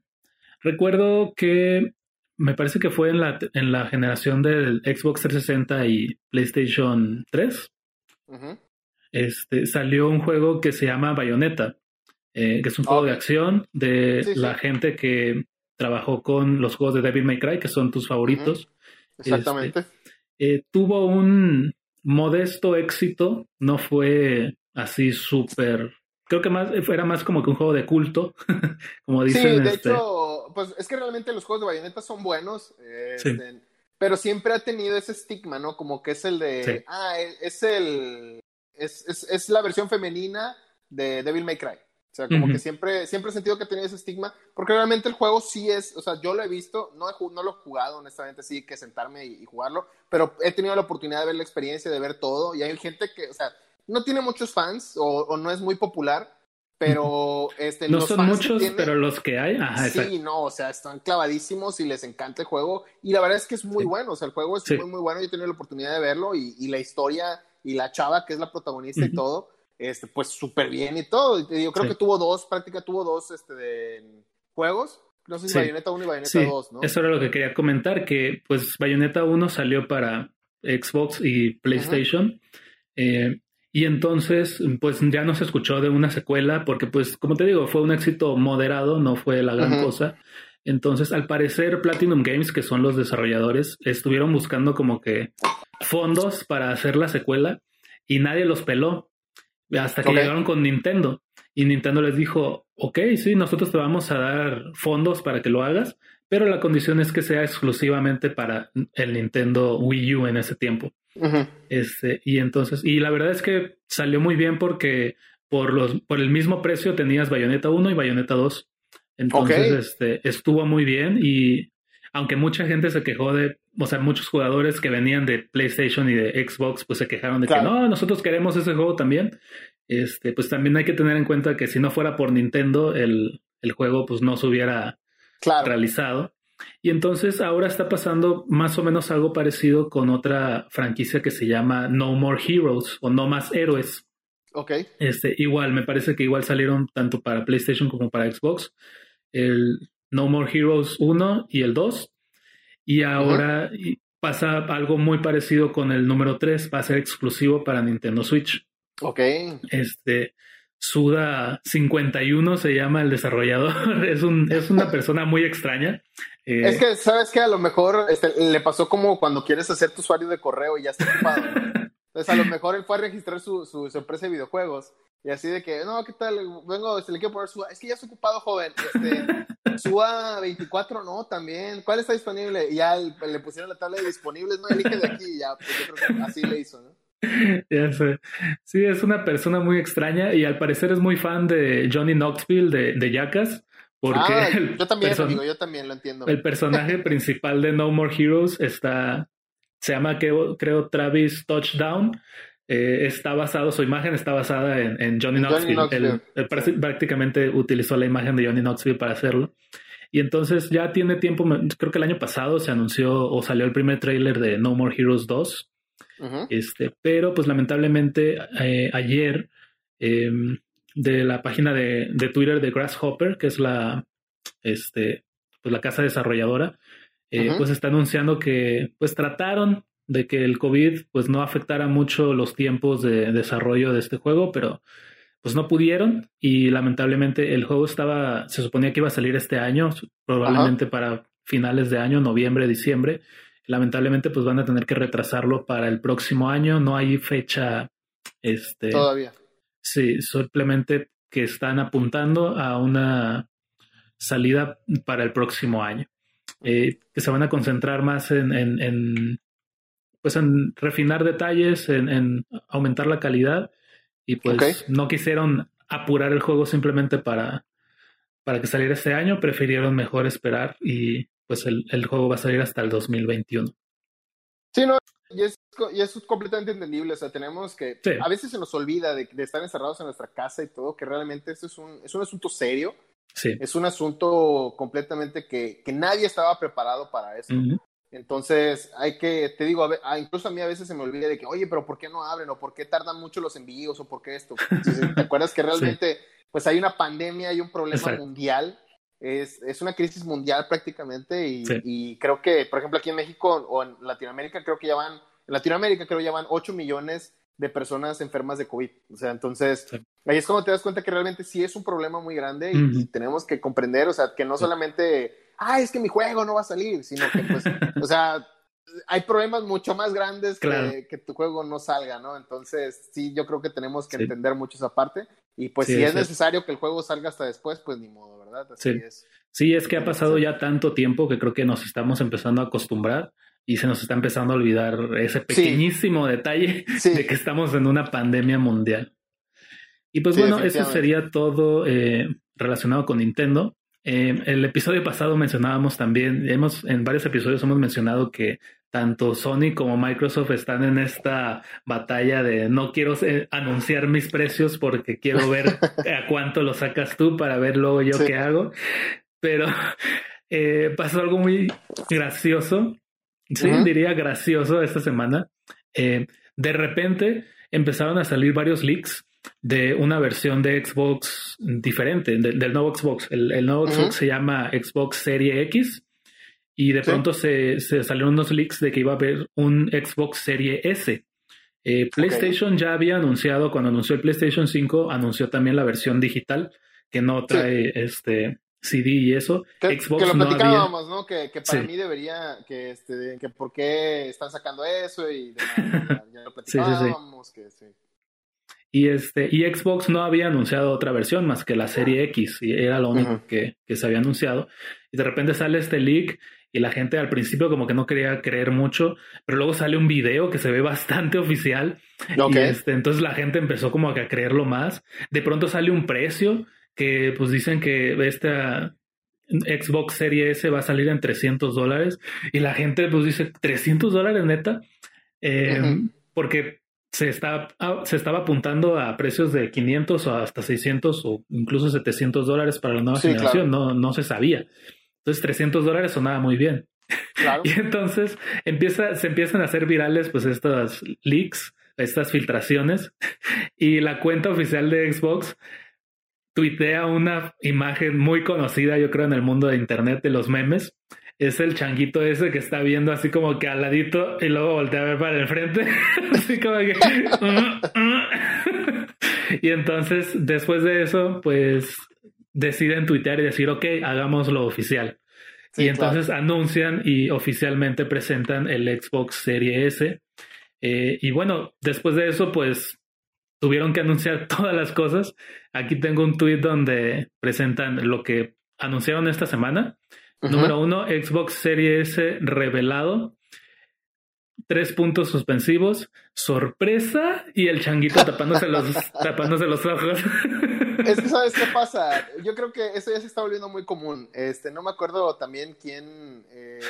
recuerdo que me parece que fue en la, en la generación del Xbox 360 y PlayStation 3. este, salió un juego que se llama Bayonetta, eh, que es un juego de acción de la gente que trabajó con los juegos de Devil May Cry, que son tus favoritos. Exactamente. Este, eh, tuvo un modesto éxito, no fue así súper. Creo que más era más como que un juego de culto, como dicen. Sí, de este hecho, pues es que realmente los juegos de Bayonetta son buenos, este, pero siempre ha tenido ese estigma, ¿no? Como que es el de, ah, e, es el, es, es, es la versión femenina de Devil May Cry. O sea, como que siempre, siempre he sentido que tenía ese estigma, porque realmente el juego sí es, o sea, yo lo he visto, no, no lo he jugado, honestamente, sí que sentarme y, jugarlo, pero he tenido la oportunidad de ver la experiencia, de ver todo, y hay gente que, o sea, no tiene muchos fans o, no es muy popular, pero este, no son muchos, pero los que hay, ajá, sí, no, o sea, están clavadísimos y les encanta el juego, y la verdad es que es muy bueno, o sea, el juego es muy, muy bueno, yo he tenido la oportunidad de verlo, y, la historia y la chava que es la protagonista y todo este, pues súper bien y todo. Yo creo que tuvo dos, práctica tuvo dos este, de juegos. No sé si Bayonetta 1 y Bayonetta 2, ¿no? Eso era lo que quería comentar, que pues Bayonetta 1 salió para Xbox y PlayStation. Eh, y entonces, pues ya no se escuchó de una secuela, porque pues, como te digo, fue un éxito moderado, no fue la gran cosa. Entonces, al parecer, Platinum Games, que son los desarrolladores, estuvieron buscando como que fondos para hacer la secuela y nadie los peló. Hasta que llegaron con Nintendo. Y Nintendo les dijo, ok, sí, nosotros te vamos a dar fondos para que lo hagas, pero la condición es que sea exclusivamente para el Nintendo Wii U en ese tiempo. Este, y entonces, y la verdad es que salió muy bien porque por los, por el mismo precio tenías Bayonetta 1 y Bayonetta 2. Entonces, este, estuvo muy bien y aunque mucha gente se quejó de, o sea, muchos jugadores que venían de PlayStation y de Xbox, pues se quejaron de que no, nosotros queremos ese juego también. Este, pues también hay que tener en cuenta que si no fuera por Nintendo, el, el juego pues no se hubiera realizado. Y entonces ahora está pasando más o menos algo parecido con otra franquicia que se llama No More Heroes o No Más Héroes. Ok. Este, igual, me parece que igual salieron tanto para PlayStation como para Xbox. El, no More Heroes 1 y el 2. Y ahora pasa algo muy parecido con el número 3, va a ser exclusivo para Nintendo Switch. Ok. Este, Suda 51 se llama el desarrollador. es, un, es una persona muy extraña. Eh, es que, ¿sabes que A lo mejor este, le pasó como cuando quieres hacer tu usuario de correo y ya está ocupado. Entonces, a lo mejor él fue a registrar su, su, su empresa de videojuegos y así de que, no, ¿qué tal? Vengo, este, le quiero poner SUA. Es que ya estoy ocupado, joven. Este, SUA 24, no, también. ¿Cuál está disponible? Y ya le pusieron la tabla de disponibles, no, elige de aquí. Y ya, pues yo creo que así le hizo, ¿no? Ya sé. Sí, es una persona muy extraña y al parecer es muy fan de Johnny Knoxville de, de Jackass. Porque ah, yo también, amigo, yo también lo entiendo. El personaje principal de No More Heroes está, se llama creo, creo Travis Touchdown eh, está basado, su imagen está basada en, Johnny Knoxville. prácticamente utilizó la imagen de Johnny Knoxville para hacerlo. Y entonces ya tiene tiempo, creo que el año pasado se anunció o salió el primer tráiler de No More Heroes 2. este, pero pues lamentablemente eh, ayer em, de la página de, de, Twitter de Grasshopper, que es la, este, pues la casa desarrolladora, eh, pues está anunciando que pues trataron de que el COVID pues no afectara mucho los tiempos de desarrollo de este juego, pero pues no pudieron y lamentablemente el juego estaba, se suponía que iba a salir este año, probablemente para finales de año, noviembre, diciembre. Lamentablemente pues van a tener que retrasarlo para el próximo año, no hay fecha este todavía. Sí, simplemente que están apuntando a una salida para el próximo año. Eh, que se van a concentrar más en, en, pues en refinar detalles, en, aumentar la calidad y pues no quisieron apurar el juego simplemente para, para que saliera este año, prefirieron mejor esperar y pues el, el juego va a salir hasta el 2021. Sí, no, y es, y es completamente entendible, o sea, tenemos que, a veces se nos olvida de, de, estar encerrados en nuestra casa y todo, que realmente esto es un, es un asunto serio es un asunto completamente que, que nadie estaba preparado para eso. Entonces, hay que, te digo, a incluso a mí a veces se me olvida de que, oye, pero ¿por qué no abren? ¿O por qué tardan mucho los envíos? ¿O por qué esto? ¿Te acuerdas que realmente, pues hay una pandemia, hay un problema mundial? Es, es, una crisis mundial prácticamente y, y, creo que, por ejemplo, aquí en México o en Latinoamérica, creo que ya van, en Latinoamérica creo que ya van 8 millones de personas enfermas de COVID. O sea, entonces, ahí es cuando te das cuenta que realmente sí es un problema muy grande y, tenemos que comprender, o sea, que no solamente, ah, es que mi juego no va a salir, sino que, pues, o sea, hay problemas mucho más grandes que, que, tu juego no salga, ¿no? Entonces, sí, yo creo que tenemos que entender mucho esa parte y pues si es necesario que el juego salga hasta después, pues ni modo, ¿verdad? Así es. Sí, es que ha pasado ya tanto tiempo que creo que nos estamos empezando a acostumbrar y se nos está empezando a olvidar ese pequeñísimo detalle de que estamos en una pandemia mundial. Y pues bueno, eso sería todo eh, relacionado con Nintendo. Eh, el episodio pasado mencionábamos también, hemos en varios episodios hemos mencionado que tanto Sony como Microsoft están en esta batalla de no quiero anunciar mis precios porque quiero ver a cuánto lo sacas tú para ver luego yo qué hago. Pero eh, pasó algo muy gracioso sí, diría gracioso esta semana. Eh, de repente empezaron a salir varios leaks de una versión de Xbox diferente, del nuevo Xbox. El, nuevo Xbox se llama Xbox Serie X y de pronto se, salieron unos leaks de que iba a haber un Xbox Serie S. Eh, PlayStation ya había anunciado, cuando anunció el PlayStation 5, anunció también la versión digital que no trae este CD y eso. Que, Xbox que lo platicábamos, ¿no? Que, que para mí debería, que, este, que por qué están sacando eso y demás. ya, lo platicábamos, que sí. Y, este, y Xbox no había anunciado otra versión más que la serie X, y era lo único que, que, se había anunciado. Y de repente sale este leak y la gente al principio como que no quería creer mucho, pero luego sale un video que se ve bastante oficial. Y este, entonces la gente empezó como a creerlo más. De pronto sale un precio que pues dicen que esta Xbox Serie S va a salir en 300 dólares y la gente pues dice 300 dólares neta, eh, porque se, está, ah, se estaba apuntando a precios de 500 o hasta 600 o incluso 700 dólares para la nueva generación, no, no se sabía. Entonces 300 dólares sonaba muy bien. y entonces empieza, se empiezan a hacer virales pues estas leaks, estas filtraciones y la cuenta oficial de Xbox tuitea una imagen muy conocida, yo creo, en el mundo de Internet de los memes. Es el changuito ese que está viendo así como que al ladito y luego voltea a ver para el frente. así como que... Y entonces, después de eso, pues deciden tuitear y decir, ok, hagámoslo oficial. y entonces anuncian y oficialmente presentan el Xbox Serie S. Eh, y bueno, después de eso, pues tuvieron que anunciar todas las cosas. Aquí tengo un tweet donde presentan lo que anunciaron esta semana. Número uno, Xbox Series S revelado. Tres puntos suspensivos, sorpresa y el changuito tapándose los, tapándose los ojos. Es que sabes qué pasa. Yo creo que eso ya se está volviendo muy común. Este, no me acuerdo también quién, eh,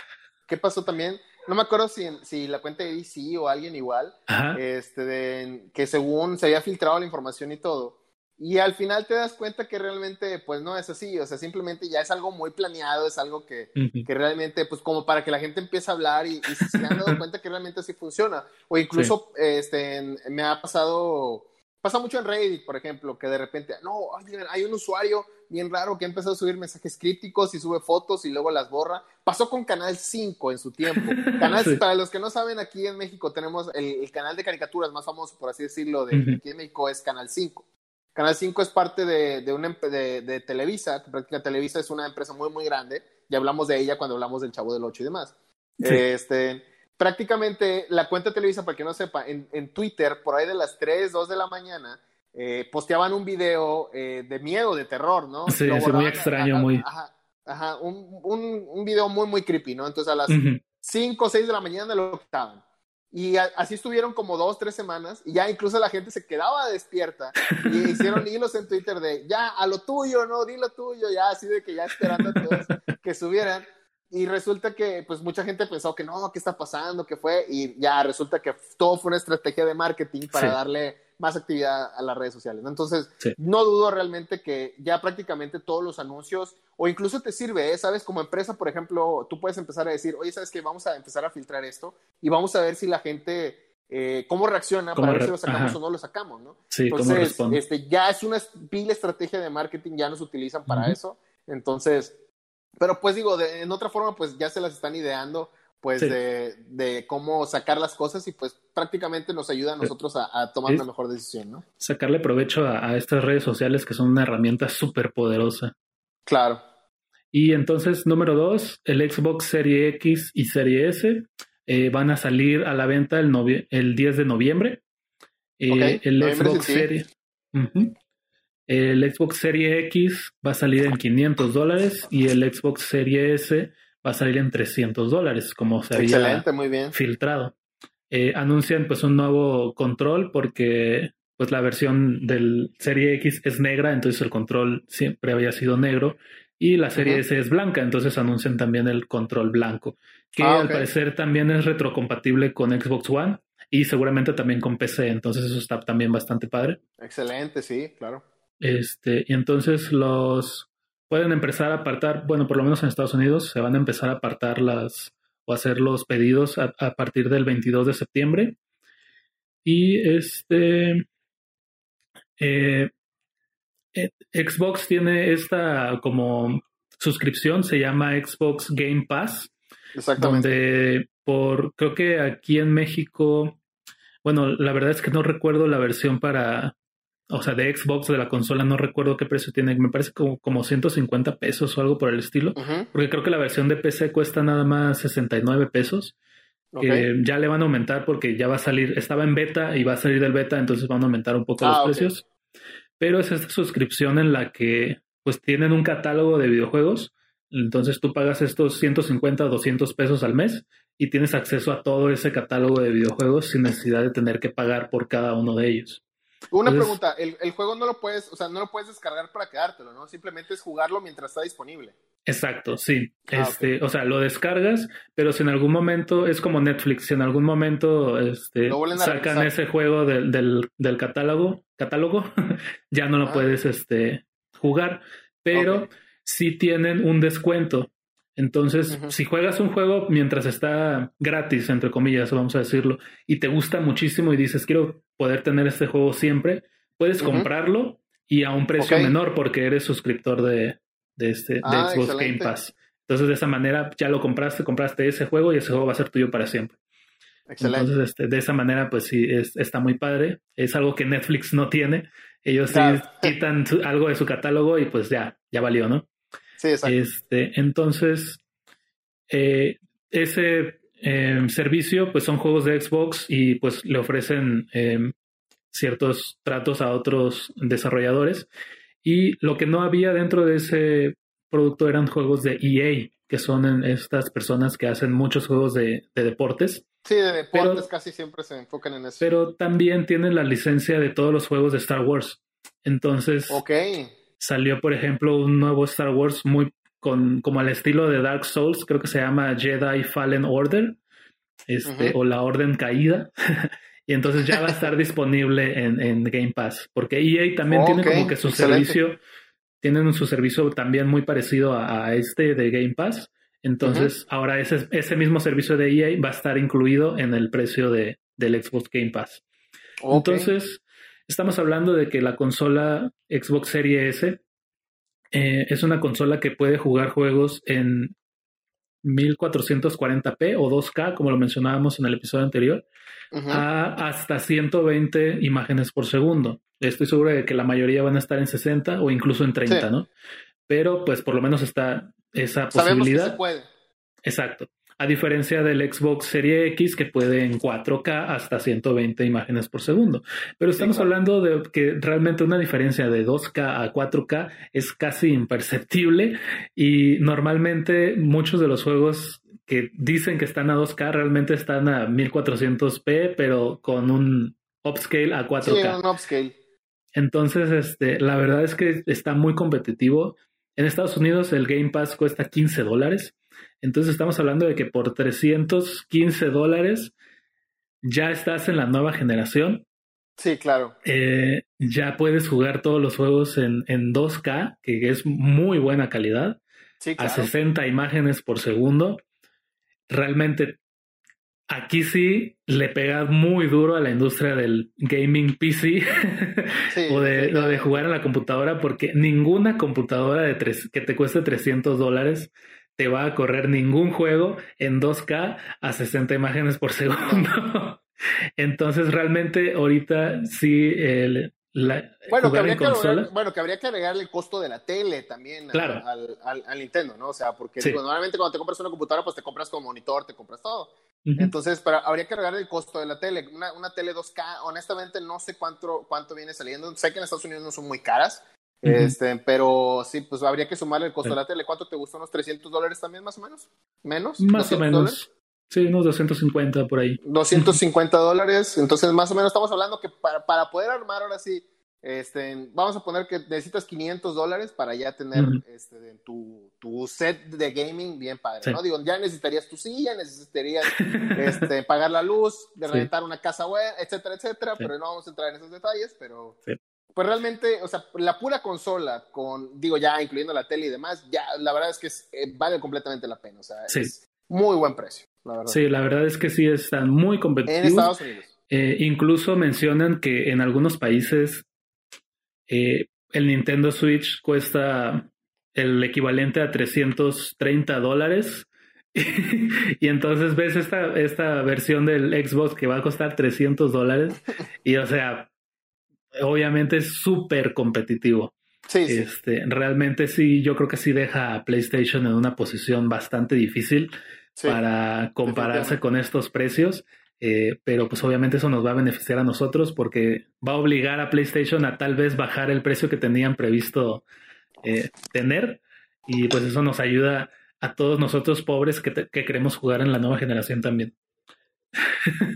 qué pasó también no me acuerdo si, si la cuenta de DC o alguien igual, este, de, que según se había filtrado la información y todo. Y al final te das cuenta que realmente, pues no es así, o sea, simplemente ya es algo muy planeado, es algo que, que realmente, pues como para que la gente empiece a hablar y, se han dado cuenta que realmente así funciona. O incluso, este, me ha pasado, pasa mucho en Reddit, por ejemplo, que de repente, no, hay un usuario bien raro que ha empezado a subir mensajes críticos y sube fotos y luego las borra. Pasó con Canal 5 en su tiempo. Canal, Para los que no saben, aquí en México tenemos el, canal de caricaturas más famoso, por así decirlo, de, aquí en México es Canal 5. Canal 5 es parte de, de, una, de, de Televisa, que prácticamente Televisa es una empresa muy, muy grande. Ya hablamos de ella cuando hablamos del Chavo del 8 y demás. Este, prácticamente la cuenta de Televisa, para que no sepa, en, en, Twitter, por ahí de las 3, 2 de la mañana, eh, posteaban un video eh, de miedo, de terror, ¿no? Sí, es muy extraño, muy. Ajá, ajá un, un, un, video muy, muy creepy, ¿no? Entonces a las 5 o 6 de la mañana lo quitaban. Y así estuvieron como dos, tres semanas y ya incluso la gente se quedaba despierta y hicieron hilos en Twitter de ya a lo tuyo, no, di lo tuyo, ya así de que ya esperando a todos que subieran. Y resulta que pues mucha gente pensó que no, ¿qué está pasando? ¿Qué fue? Y ya resulta que todo fue una estrategia de marketing para darle más actividad a las redes sociales. Entonces, no dudo realmente que ya prácticamente todos los anuncios, o incluso te sirve, ¿eh? ¿sabes? Como empresa, por ejemplo, tú puedes empezar a decir, oye, ¿sabes qué? Vamos a empezar a filtrar esto y vamos a ver si la gente... Eh, cómo reacciona para ver si lo sacamos o no lo sacamos, ¿no? Sí, Entonces, este, ya es una pila estrategia de marketing, ya nos utilizan para eso. Entonces, pero pues digo, de, en otra forma, pues ya se las están ideando pues de, de, cómo sacar las cosas y pues prácticamente nos ayuda a nosotros a, tomar una mejor decisión, ¿no? Sacarle provecho a, estas redes sociales que son una herramienta súper poderosa. Claro. Y entonces, número dos, el Xbox Serie X y Serie S eh, van a salir a la venta el, el 10 de noviembre. Eh, el Xbox Serie... El Xbox Serie X va a salir en 500 dólares y el Xbox Serie S va a salir en 300 dólares, como se había muy bien. filtrado. Eh, anuncian pues un nuevo control porque pues la versión del Serie X es negra, entonces el control siempre había sido negro y la Serie S es blanca, entonces anuncian también el control blanco, que ah, al parecer también es retrocompatible con Xbox One y seguramente también con PC, entonces eso está también bastante padre. Excelente, sí, claro. Este, y entonces los pueden empezar a apartar, bueno, por lo menos en Estados Unidos se van a empezar a apartar las o hacer los pedidos a, partir del 22 de septiembre. Y este eh, eh, Xbox tiene esta como suscripción, se llama Xbox Game Pass. Exactamente. Donde por, creo que aquí en México, bueno, la verdad es que no recuerdo la versión para, o sea, de Xbox, de la consola, no recuerdo qué precio tiene, me parece como, como 150 pesos o algo por el estilo, porque creo que la versión de PC cuesta nada más 69 pesos, que ya le van a aumentar porque ya va a salir, estaba en beta y va a salir del beta, entonces van a aumentar un poco los ah, precios, pero es esta suscripción en la que pues tienen un catálogo de videojuegos, entonces tú pagas estos 150 o 200 pesos al mes y tienes acceso a todo ese catálogo de videojuegos sin necesidad de tener que pagar por cada uno de ellos. Una pregunta, el, el, juego no lo puedes, o sea, no lo puedes descargar para quedártelo, ¿no? Simplemente es jugarlo mientras está disponible. Exacto, sí. Ah, este, o sea, lo descargas, pero si en algún momento es como Netflix, si en algún momento este, sacan ese juego del, del, del catálogo, catálogo, ya no lo ah. puedes este, jugar, pero sí tienen un descuento. Entonces, si juegas un juego mientras está gratis, entre comillas, vamos a decirlo, y te gusta muchísimo y dices, quiero poder tener este juego siempre, puedes comprarlo y a un precio menor porque eres suscriptor de, de, este, de ah, Xbox Game Pass. Entonces, de esa manera ya lo compraste, compraste ese juego y ese juego va a ser tuyo para siempre. Excelente. Entonces, este, de esa manera, pues sí, está muy padre. Es algo que Netflix no tiene. Ellos sí quitan algo de su catálogo y pues ya, ya valió, ¿no? Sí, exacto. Este, entonces, eh, ese em, servicio, pues son juegos de Xbox y pues le ofrecen em, ciertos tratos a otros desarrolladores. Y lo que no había dentro de ese producto eran juegos de EA, que son estas personas que hacen muchos juegos de, deportes. Sí, de deportes casi siempre se enfocan en eso. Pero también tienen la licencia de todos los juegos de Star Wars. Entonces, okay salió, por ejemplo, un nuevo Star Wars muy con, como al estilo de Dark Souls, creo que se llama Jedi Fallen Order. este, o La Orden Caída. y entonces ya va a estar disponible en, Game Pass, porque EA también tiene como que su servicio, tienen su servicio también muy parecido a, este de Game Pass. Entonces, ahora ese, ese mismo servicio de EA va a estar incluido en el precio de, del Xbox Game Pass. Entonces, estamos hablando de que la consola Xbox Series S eh, es una consola que puede jugar juegos en 1440p o 2K, como lo mencionábamos en el episodio anterior, a hasta 120 imágenes por segundo. Estoy seguro de que la mayoría van a estar en 60 o incluso en 30, ¿no? Pero pues por lo menos está esa posibilidad. que se puede. Exacto. A diferencia del Xbox Series X que puede en 4K hasta 120 imágenes por segundo. Pero estamos hablando de que realmente una diferencia de 2K a 4K es casi imperceptible y normalmente muchos de los juegos que dicen que están a 2K realmente están a 1400p, pero con un upscale a 4K. Sí, un upscale. Entonces, este, la verdad es que está muy competitivo. En Estados Unidos el Game Pass cuesta 15 dólares entonces estamos hablando de que por 315 dólares ya estás en la nueva generación. Sí, claro. Eh, ya puedes jugar todos los juegos en, en 2K, que es muy buena calidad, sí, a 60 imágenes por segundo. Realmente aquí sí le pega muy duro a la industria del gaming PC o, de, de, jugar en la computadora porque ninguna computadora de tres, que te cueste 300 dólares te va a correr ningún juego en 2K a 60 imágenes por segundo. Entonces, realmente ahorita sí, el, bueno, que habría que bueno, que habría que agregarle el costo de la tele también al, al, Nintendo, ¿no? O sea, porque normalmente cuando te compras una computadora, pues te compras con monitor, te compras todo. Entonces, pero habría que agregarle el costo de la tele. Una, una, tele 2K, honestamente, no sé cuánto, cuánto viene saliendo. Sé que en Estados Unidos no son muy caras, este, pero sí, pues habría que sumarle el costo de la tele. ¿Cuánto te gustó? ¿Unos 300 dólares también, más o menos? ¿Menos? Más o menos. Sí, unos 250 por ahí. 250 dólares. Entonces, más o menos estamos hablando que para, para poder armar ahora sí, este, vamos a poner que necesitas 500 dólares para ya tener este, tu, tu, set de gaming bien padre, ¿no? Digo, ya necesitarías tu silla, necesitarías este, pagar la luz, de rentar una casa web, etcétera, etcétera, pero no vamos a entrar en esos detalles, pero pues realmente, o sea, la pura consola, con, digo, ya incluyendo la tele y demás, ya la verdad es que eh, vale completamente la pena. O sea, es muy buen precio, la verdad. Sí, la verdad es que sí están muy competitivos. En Estados Unidos. Eh, incluso mencionan que en algunos países eh, el Nintendo Switch cuesta el equivalente a 330 dólares. y entonces ves esta, esta versión del Xbox que va a costar 300 dólares. Y o sea, obviamente es súper competitivo. Sí, este, Realmente sí, yo creo que sí deja a PlayStation en una posición bastante difícil para compararse con estos precios. Eh, pero pues obviamente eso nos va a beneficiar a nosotros porque va a obligar a PlayStation a tal vez bajar el precio que tenían previsto eh, tener y pues eso nos ayuda a todos nosotros pobres que, que queremos jugar en la nueva generación también.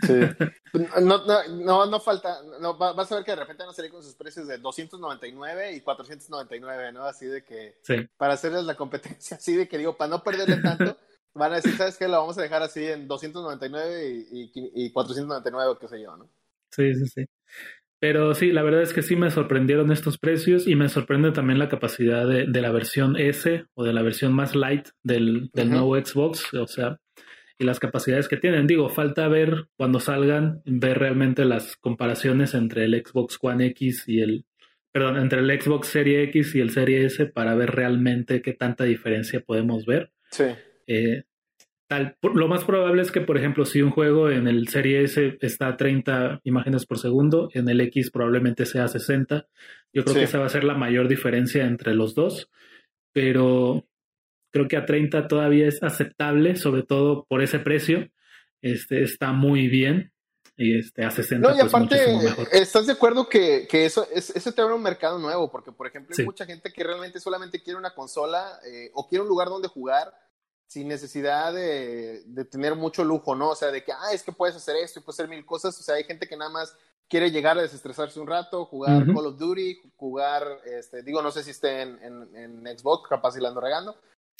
Sí. No, no, no, falta, no, vas a ver que de repente van a salir con sus precios de 299 y 499, ¿no? Así de que, para hacerles la competencia, así de que digo, para no perderle tanto, van a decir, ¿sabes qué? Lo vamos a dejar así en 299 y, y, 499, qué sé yo, ¿no? Sí, sí, sí. Pero sí, la verdad es que sí me sorprendieron estos precios y me sorprende también la capacidad de, de la versión S o de la versión más light del, del nuevo Xbox. O sea, y las capacidades que tienen. Digo, falta ver cuando salgan, ver realmente las comparaciones entre el Xbox One X y el, perdón, entre el Xbox Serie X y el Serie S para ver realmente qué tanta diferencia podemos ver. Sí. Eh, tal, lo más probable es que, por ejemplo, si un juego en el Serie S está a 30 imágenes por segundo, en el X probablemente sea 60. Yo creo que esa va a ser la mayor diferencia entre los dos. Pero Creo que a 30 todavía es aceptable, sobre todo por ese precio. Este está muy bien. Y este, a 60 no, y pues, aparte, ¿estás de acuerdo que, que eso, es, eso te abre un mercado nuevo? Porque, por ejemplo, hay mucha gente que realmente solamente quiere una consola eh, o quiere un lugar donde jugar sin necesidad de, de, tener mucho lujo, ¿no? O sea, de que, ah, es que puedes hacer esto y puedes hacer mil cosas. O sea, hay gente que nada más quiere llegar a desestresarse un rato, jugar Call of Duty, jugar, este, digo, no sé si esté en, en, en Xbox, capaz si la ando regando,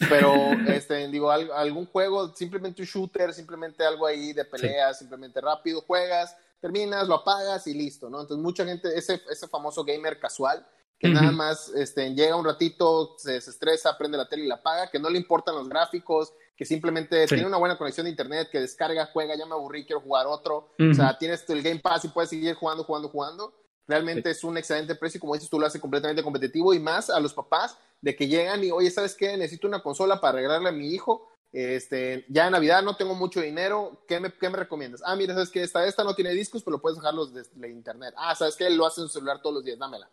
Pero, este, digo, algún juego, simplemente un shooter, simplemente algo ahí de pelea, simplemente rápido, juegas, terminas, lo apagas y listo, ¿no? Entonces, mucha gente, ese, ese famoso gamer casual, que nada más este, llega un ratito, se desestresa, prende la tele y la apaga, que no le importan los gráficos, que simplemente tiene una buena conexión de internet, que descarga, juega, ya me aburrí, quiero jugar otro. O sea, tienes el Game Pass y puedes seguir jugando, jugando, jugando. Realmente es un excelente precio y como dices tú lo hace completamente competitivo y más a los papás de que llegan y, oye, ¿sabes qué? Necesito una consola para regalarle a mi hijo. Este, ya en Navidad no tengo mucho dinero, ¿qué me, qué me recomiendas? Ah, mira, ¿sabes qué? Esta, esta no tiene discos, pero puedes dejarlos desde internet. Ah, ¿sabes qué? Lo hace en su celular todos los días, dámela.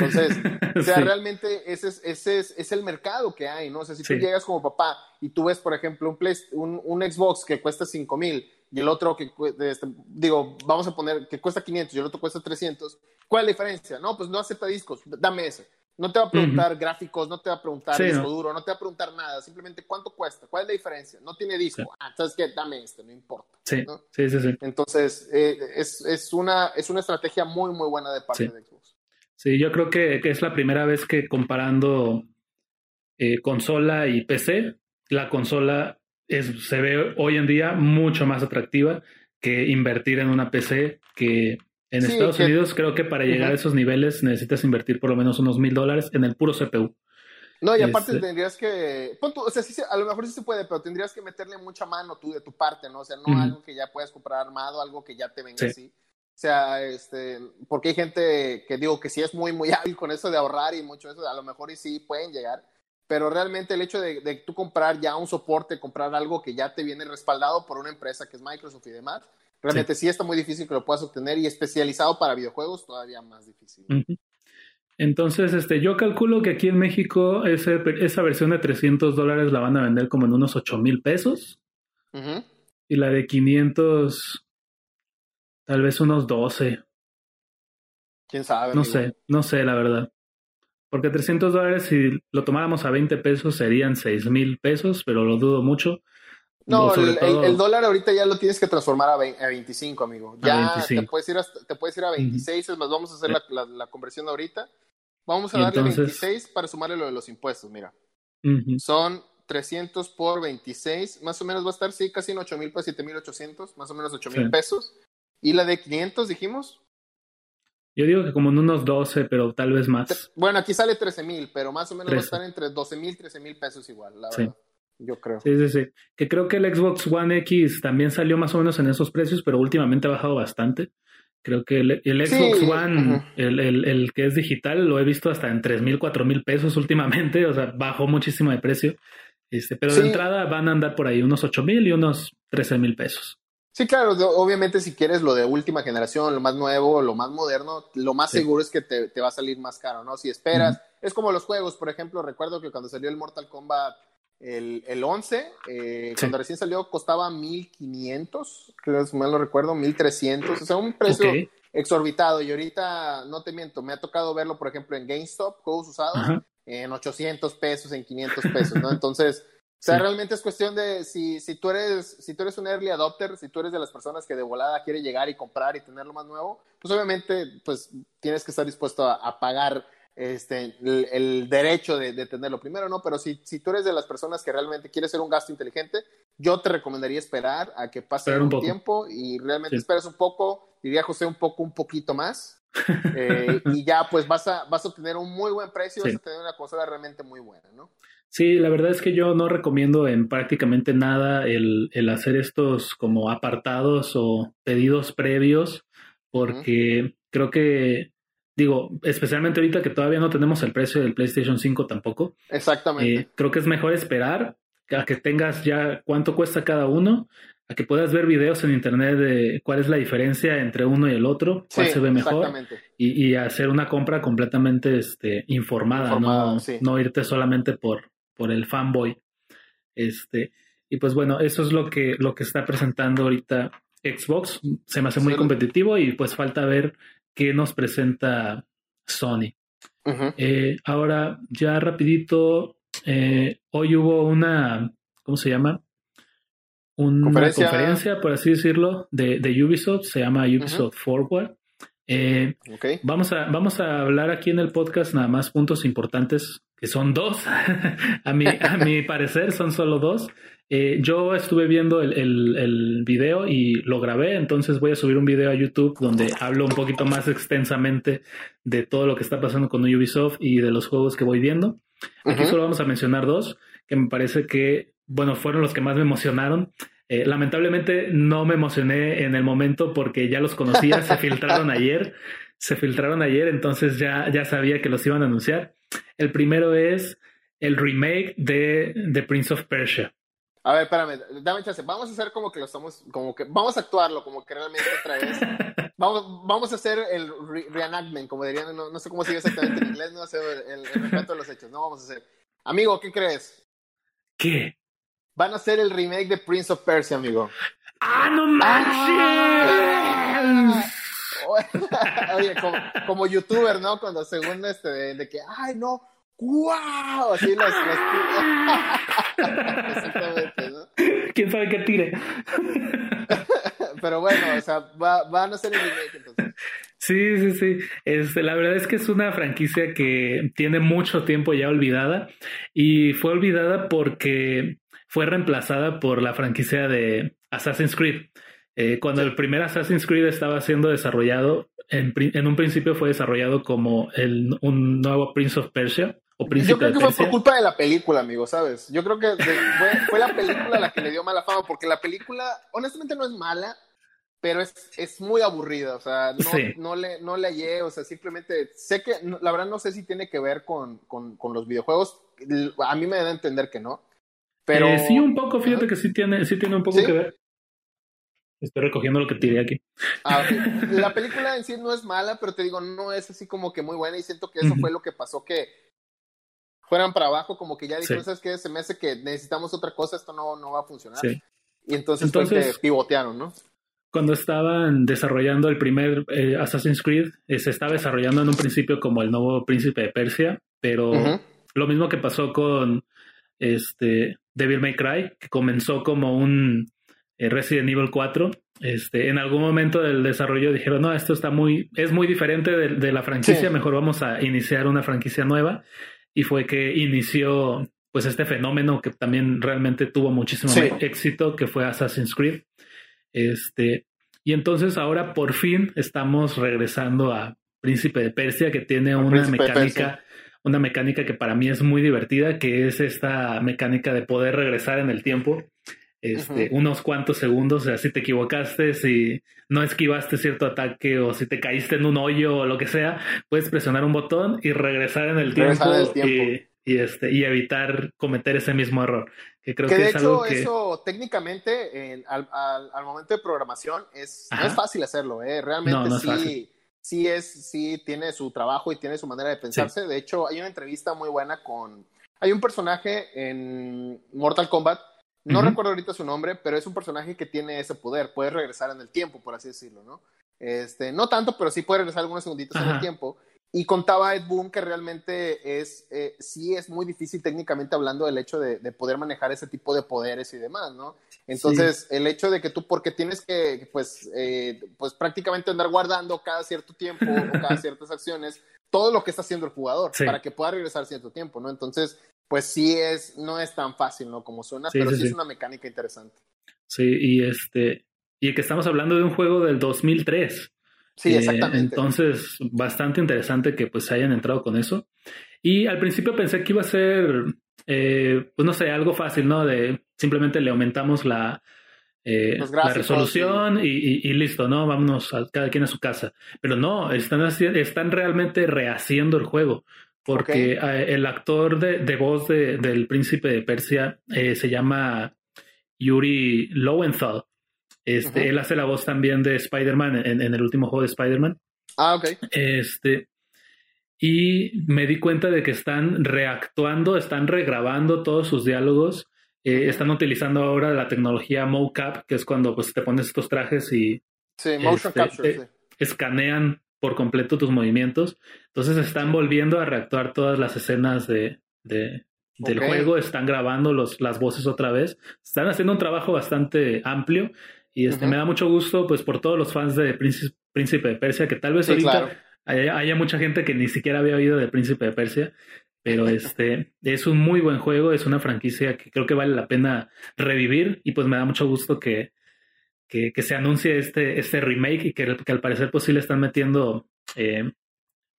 Entonces, o sea, realmente ese es, ese es, es, el mercado que hay, ¿no? O sea, si tú llegas como papá y tú ves, por ejemplo, un, Play, un, un Xbox que cuesta 5 mil y el otro que, este, digo, vamos a poner que cuesta 500 y el otro cuesta 300, ¿cuál es la diferencia? No, pues no acepta discos, dame ese. No te va a preguntar gráficos, no te va a preguntar disco duro, no te va a preguntar nada, simplemente cuánto cuesta, cuál es la diferencia. No tiene disco, ah, ¿sabes qué? Dame este, no importa. Sí, sí, sí, Entonces, eh, es, es, una, es una estrategia muy, muy buena de parte de Xbox. Sí, yo creo que, es la primera vez que comparando eh, consola y PC, la consola es, se ve hoy en día mucho más atractiva que invertir en una PC que en Estados Unidos creo que para llegar a esos niveles necesitas invertir por lo menos unos mil dólares en el puro CPU. No, y aparte este tendrías que, o sea, sí, a lo mejor sí se puede, pero tendrías que meterle mucha mano tú de tu parte, ¿no? O sea, no algo que ya puedas comprar armado, algo que ya te venga así. O sea, este, porque hay gente que digo que sí es muy, muy hábil con eso de ahorrar y mucho eso, a lo mejor y sí pueden llegar, pero realmente el hecho de, de tú comprar ya un soporte, comprar algo que ya te viene respaldado por una empresa que es Microsoft y demás, realmente sí, está muy difícil que lo puedas obtener y especializado para videojuegos todavía más difícil. Entonces, este, yo calculo que aquí en México ese, esa versión de 300 dólares la van a vender como en unos 8 mil pesos. Y la de 500 Tal vez unos 12. ¿Quién sabe? No sé, no sé, la verdad. Porque 300 dólares, si lo tomáramos a 20 pesos, serían 6 mil pesos, pero lo dudo mucho. No, el, dólar ahorita ya lo tienes que transformar a, 25, amigo. Ya Te, puedes ir a, te puedes ir a 26, es más, vamos a hacer la, conversión ahorita. Vamos a darle 26 para sumarle lo de los impuestos, mira. Son 300 por 26, más o menos va a estar, sí, casi en 8 mil pesos, 7 mil 800, más o menos 8 mil pesos. ¿Y la de 500 dijimos? Yo digo que como en unos 12, pero tal vez más. Bueno, aquí sale 13 mil, pero más o menos va a estar entre 12 mil, 13 mil pesos igual, la verdad. Yo creo. Sí, sí, sí. Que creo que el Xbox One X también salió más o menos en esos precios, pero últimamente ha bajado bastante. Creo que el, Xbox One, el, el, el, que es digital, lo he visto hasta en 3 mil, 4 mil pesos últimamente. O sea, bajó muchísimo de precio. Este, pero de entrada van a andar por ahí unos 8 mil y unos 13 mil pesos. Sí, claro, obviamente si quieres lo de última generación, lo más nuevo, lo más moderno, lo más seguro es que te, va a salir más caro, ¿no? Si esperas, es como los juegos, por ejemplo, recuerdo que cuando salió el Mortal Kombat el, el 11, eh, cuando recién salió costaba 1500, creo que mal lo recuerdo, 1300, o sea, un precio exorbitado. Y ahorita, no te miento, me ha tocado verlo, por ejemplo, en GameStop, juegos usados, en 800 pesos, en 500 pesos, ¿no? Entonces... O sea, realmente es cuestión de si, si, tú eres, si tú eres un early adopter, si tú eres de las personas que de volada quiere llegar y comprar y tener lo más nuevo, pues obviamente pues tienes que estar dispuesto a, pagar este, el, derecho de, tenerlo primero, ¿no? Pero si, si tú eres de las personas que realmente quieres hacer un gasto inteligente, yo te recomendaría esperar a que pase un, tiempo y realmente esperes un poco, diría José, un poco, un poquito más. Eh, y ya pues vas a, vas a obtener un muy buen precio, vas a tener una consola realmente muy buena, ¿no? Sí, la verdad es que yo no recomiendo en prácticamente nada el, el hacer estos como apartados o pedidos previos, porque creo que, digo, especialmente ahorita que todavía no tenemos el precio del PlayStation 5 tampoco. Exactamente. Eh, creo que es mejor esperar a que tengas ya cuánto cuesta cada uno, a que puedas ver videos en internet de cuál es la diferencia entre uno y el otro, cuál se ve mejor, y, y, hacer una compra completamente este, informada, no, no irte solamente por, por el fanboy. Este, y pues bueno, eso es lo que, lo que está presentando ahorita Xbox. Se me hace muy competitivo y pues falta ver qué nos presenta Sony. Eh, ahora, ya rapidito, eh, hoy hubo una, ¿cómo se llama? Una conferencia, por así decirlo, de, de Ubisoft, se llama Ubisoft Forward. Eh, vamos, a, vamos a hablar aquí en el podcast nada más puntos importantes que son dos, a, mi, a mi parecer son solo dos. Eh, yo estuve viendo el, el, el, video y lo grabé, entonces voy a subir un video a YouTube donde hablo un poquito más extensamente de todo lo que está pasando con Ubisoft y de los juegos que voy viendo. Aquí solo vamos a mencionar dos, que me parece que, bueno, fueron los que más me emocionaron. Eh, lamentablemente no me emocioné en el momento porque ya los conocía, se filtraron ayer, se filtraron ayer, entonces ya, ya sabía que los iban a anunciar. El primero es el remake de The Prince of Persia. A ver, espérame, dame chance. Vamos a hacer como que lo estamos, como que, vamos a actuarlo, como que realmente otra vez. Vamos, vamos a hacer el reenactment, como dirían, no, sé cómo se dice exactamente en inglés, no sé, el, el, de los hechos, no vamos a hacer. Amigo, ¿qué crees? ¿Qué? Van a hacer el remake de Prince of Persia, amigo. ¡Ah, no manches! Oye, como, como, youtuber, ¿no? Cuando según este, de que, ay, no, ¡Wow! Así las. Exactamente, ¿no? ¿Quién sabe qué tire? Pero bueno, o sea, va, van a ser el remake entonces. Sí, sí, sí. Este, la verdad es que es una franquicia que tiene mucho tiempo ya olvidada y fue olvidada porque fue reemplazada por la franquicia de Assassin's Creed. Eh, cuando el primer Assassin's Creed estaba siendo desarrollado, en, en un principio fue desarrollado como el, un nuevo Prince of Persia yo creo que fue por culpa de la película, amigo, ¿sabes? Yo creo que fue, la película la que le dio mala fama, porque la película, honestamente, no es mala, pero es, es muy aburrida, o sea, no, no, le, no le hallé, o sea, simplemente, sé que, la verdad no sé si tiene que ver con, con, con los videojuegos, a mí me da a entender que no, pero... Eh, sí, un poco, fíjate que sí tiene, sí tiene un poco que ver. Estoy recogiendo lo que tiré aquí. Ah, la película en sí no es mala, pero te digo, no es así como que muy buena y siento que eso fue lo que pasó que fueran para abajo, como que ya dijeron, ¿sabes qué? Se me hace que necesitamos otra cosa, esto no, no va a funcionar. Y entonces, entonces pivotearon, ¿no? Cuando estaban desarrollando el primer eh, Assassin's Creed, eh, se estaba desarrollando en un principio como el nuevo príncipe de Persia, pero lo mismo que pasó con este Devil May Cry, que comenzó como un eh, Resident Evil 4. Este, en algún momento del desarrollo dijeron, no, esto está muy, es muy diferente de, la franquicia, mejor vamos a iniciar una franquicia nueva y fue que inició pues este fenómeno que también realmente tuvo muchísimo éxito, que fue Assassin's Creed. Este, y entonces ahora por fin estamos regresando a Príncipe de Persia, que tiene una mecánica, una mecánica que para mí es muy divertida, que es esta mecánica de poder regresar en el tiempo. Este, unos cuantos segundos, o sea, si te equivocaste, si no esquivaste cierto ataque o si te caíste en un hoyo o lo que sea, puedes presionar un botón y regresar en el tiempo, Y, este, y evitar cometer ese mismo error. Que creo que, de es hecho, eso técnicamente al, al, momento de programación es, no es fácil hacerlo, ¿eh? realmente sí, sí es, sí tiene su trabajo y tiene su manera de pensarse. De hecho, hay una entrevista muy buena con, hay un personaje en Mortal Kombat no recuerdo ahorita su nombre, pero es un personaje que tiene ese poder, puede regresar en el tiempo, por así decirlo, ¿no? Este, no tanto, pero sí puede regresar algunos segunditos en el tiempo. Y contaba Ed Boon que realmente es, eh, sí es muy difícil técnicamente hablando del hecho de, poder manejar ese tipo de poderes y demás, ¿no? Entonces, el hecho de que tú, porque tienes que, pues, eh, pues prácticamente andar guardando cada cierto tiempo o cada ciertas acciones, todo lo que está haciendo el jugador para que pueda regresar cierto tiempo, ¿no? Entonces, pues sí es, no es tan fácil, ¿no? Como suena, pero sí, es una mecánica interesante. Sí, y este, y que estamos hablando de un juego del 2003. Sí, exactamente. entonces, bastante interesante que pues hayan entrado con eso. Y al principio pensé que iba a ser, eh, pues no sé, algo fácil, ¿no? De simplemente le aumentamos la, eh, la resolución y, listo, ¿no? Vámonos a cada quien a su casa. Pero no, están, están realmente rehaciendo el juego porque eh, el actor de, voz del príncipe de Persia eh, se llama Yuri Lowenthal. Este, Él hace la voz también de Spider-Man en, el último juego de Spider-Man. Ah, ok. Este, y me di cuenta de que están reactuando, están regrabando todos sus diálogos. Eh, están utilizando ahora la tecnología mocap, que es cuando pues, te pones estos trajes y sí, motion este, capture, escanean por completo tus movimientos. Entonces están volviendo a reactuar todas las escenas de, de del juego, están grabando los, las voces otra vez, están haciendo un trabajo bastante amplio y este, me da mucho gusto pues por todos los fans de Príncipe, de Persia, que tal vez ahorita haya, mucha gente que ni siquiera había oído de Príncipe de Persia. Pero este es un muy buen juego, es una franquicia que creo que vale la pena revivir y pues me da mucho gusto que, que, se anuncie este, este remake y que, que, al parecer pues sí le están metiendo eh,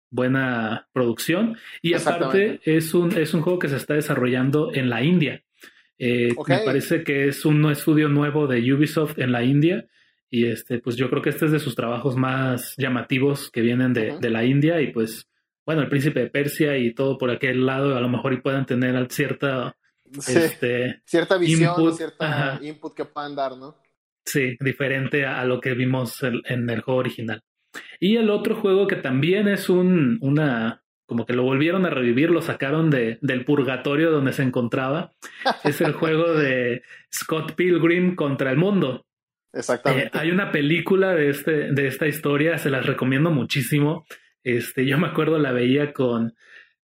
buena producción. Y aparte es un, es un juego que se está desarrollando en la India. Eh, me parece que es un estudio nuevo de Ubisoft en la India. Y este, pues yo creo que este es de sus trabajos más llamativos que vienen de, de la India. Y pues, bueno, el príncipe de Persia y todo por aquel lado, a lo mejor y puedan tener cierta este, cierta visión, input, cierta input que puedan dar, ¿no? Sí, diferente a, lo que vimos en el juego original. Y el otro juego que también es un, una, como que lo volvieron a revivir, lo sacaron de, del purgatorio donde se encontraba, es el juego de Scott Pilgrim contra el mundo. Exactamente. Eh, hay una película de, este, de esta historia, se las recomiendo muchísimo. Este, yo me acuerdo la veía con,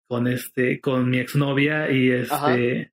con este, con mi exnovia y este,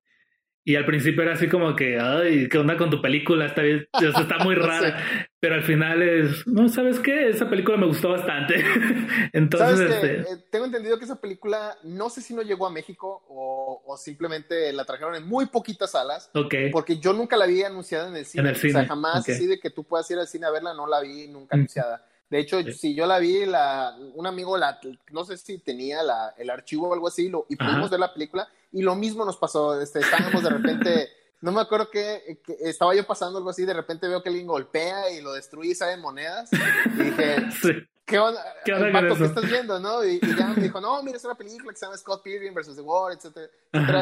y al principio era así como que, ay, ¿qué onda con tu película? Está, bien, está muy rara. Pero al final es, no, ¿sabes qué? Esa película me gustó bastante. Entonces, este... Eh, tengo entendido que esa película, no sé si no llegó a México o, o, simplemente la trajeron en muy poquitas salas. Ok. Porque yo nunca la vi anunciada en el cine. En el cine. O sea, jamás así de que tú puedas ir al cine a verla, no la vi nunca anunciada. De hecho, si yo la vi, la, un amigo, la, no sé si tenía la, el archivo o algo así, lo, y pudimos ver la película, y lo mismo nos pasó. Este, estábamos de repente, no me acuerdo que, estaba yo pasando algo así, de repente veo que alguien golpea y lo destruye y salen monedas. Y dije, ¿qué onda? ¿Qué, onda ¿qué estás viendo? ¿no? Y, ya me dijo, no, mira, es una película que se llama Scott Pilgrim vs. The War, etcétera,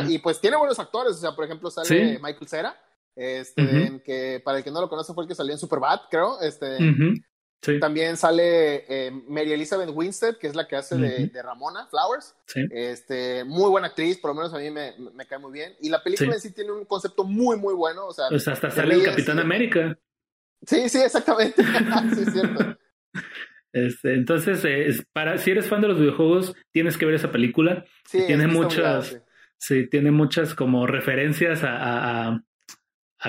Y pues tiene buenos actores, o sea, por ejemplo, sale Michael Cera. Este, que para el que no lo conoce fue el que salió en Superbad, creo. Este, también sale eh, Mary Elizabeth Winstead, que es la que hace de, Ramona Flowers. Este, muy buena actriz, por lo menos a mí me, cae muy bien. Y la película en sí tiene un concepto muy, muy bueno. O sea, pues hasta sale el Capitán América. Sí, sí, exactamente. sí, es cierto. Este, entonces, es para, si eres fan de los videojuegos, tienes que ver esa película. Sí, tiene muchas, sí. tiene muchas como referencias a, a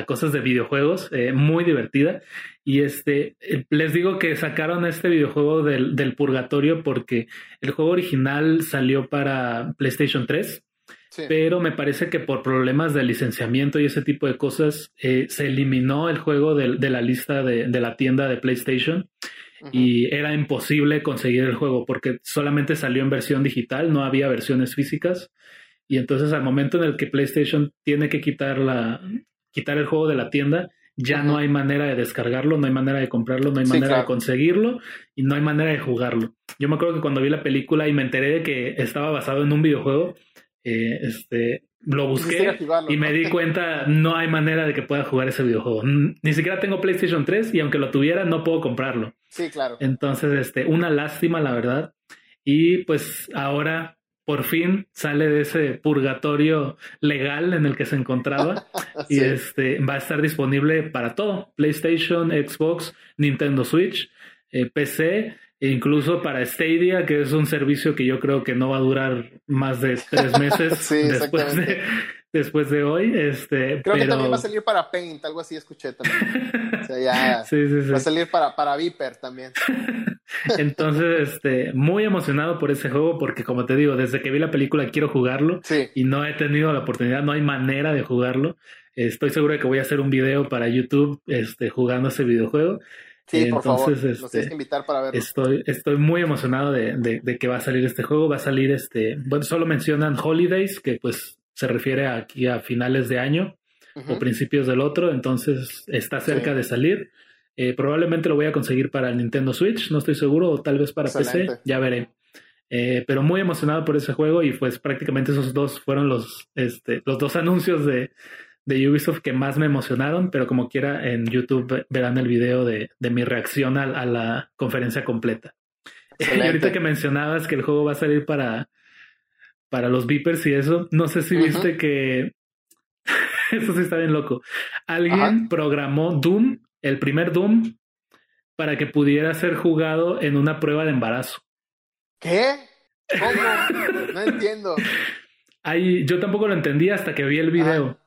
cosas de videojuegos, eh, muy divertida. Y este, eh, les digo que sacaron este videojuego del, del, purgatorio porque el juego original salió para PlayStation 3. Pero me parece que por problemas de licenciamiento y ese tipo de cosas eh, se eliminó el juego de, de la lista de, de, la tienda de PlayStation y era imposible conseguir el juego porque solamente salió en versión digital, no había versiones físicas. Y entonces al momento en el que PlayStation tiene que quitar la, quitar el juego de la tienda, ya no hay manera de descargarlo, no hay manera de comprarlo, no hay manera de conseguirlo y no hay manera de jugarlo. Yo me acuerdo que cuando vi la película y me enteré de que estaba basado en un videojuego, eh, este, lo busqué y me di cuenta, no hay manera de que pueda jugar ese videojuego. Ni siquiera tengo PlayStation 3 y aunque lo tuviera, no puedo comprarlo. Sí, claro. Entonces, este, una lástima, la verdad. Y pues ahora por fin sale de ese purgatorio legal en el que se encontraba y este va a estar disponible para todo, PlayStation, Xbox, Nintendo Switch, eh, PC e incluso para Stadia, que es un servicio que yo creo que no va a durar más de tres meses después de, después de hoy. Este, Creo que también va a salir para Paint, algo así escuché también. o sea, ya va a salir para, para Viper también. Entonces, este, muy emocionado por ese juego porque como te digo, desde que vi la película quiero jugarlo y no he tenido la oportunidad, no hay manera de jugarlo. Estoy seguro de que voy a hacer un video para YouTube este, jugando ese videojuego. Sí, por favor, este, que invitar para verlo. Estoy, estoy muy emocionado de, de, que va a salir este juego. Va a salir este, bueno, solo mencionan Holidays, que pues se refiere aquí a finales de año o principios del otro, entonces está cerca de salir. Eh, probablemente lo voy a conseguir para el Nintendo Switch, no estoy seguro, o tal vez para PC, ya veré. Eh, pero muy emocionado por ese juego y pues prácticamente esos dos fueron los, este, los dos anuncios de, de Ubisoft que más me emocionaron, pero como quiera en YouTube verán el video de, de mi reacción a, la conferencia completa. Y ahorita que mencionabas que el juego va a salir para, para los beepers y eso. No sé si viste que. eso sí está bien loco. Alguien programó Doom, el primer Doom, para que pudiera ser jugado en una prueba de embarazo. ¿Qué? ¿Cómo? no entiendo. Ahí, yo tampoco lo entendí hasta que vi el video.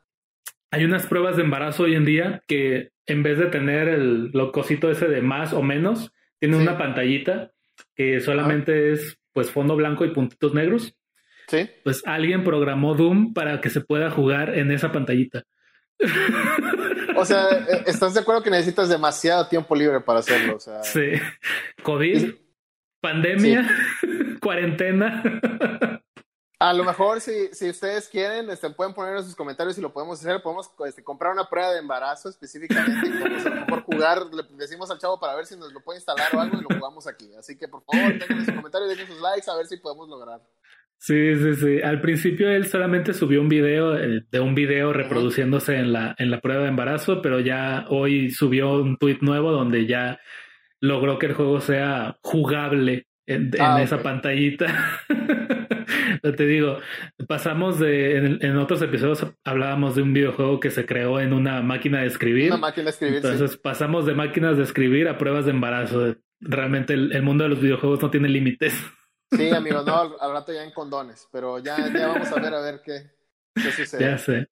Hay unas pruebas de embarazo hoy en día que en vez de tener el locosito ese de más o menos, tiene una pantallita que solamente es pues fondo blanco y puntitos negros Sí. Pues alguien programó Doom para que se pueda jugar en esa pantallita. O sea, eh, ¿estás de acuerdo que necesitas demasiado tiempo libre para hacerlo? Sí. COVID, pandemia, cuarentena. A lo mejor si, si ustedes quieren, este, pueden poner en sus comentarios y lo podemos hacer. Podemos este, comprar una prueba de embarazo específicamente. por jugar, le decimos al chavo para ver si nos lo puede instalar o algo y lo jugamos aquí. Así que por favor, dejen sus comentarios, dejen sus likes a ver si podemos lograr. Sí, sí, sí. Al principio él solamente subió un video de un video reproduciéndose en la, en la prueba de embarazo, pero ya hoy subió un tweet nuevo donde ya logró que el juego sea jugable en, ah, esa pantallita. te digo, pasamos de, en, otros episodios hablábamos de un videojuego que se creó en una máquina de escribir. Una máquina de escribir. Entonces pasamos de máquinas de escribir a pruebas de embarazo. Realmente el, mundo de los videojuegos no tiene límites. Sí, amigo, no, al, rato ya en condones, pero ya, ya vamos a ver a ver qué, qué sucede. Ya sé.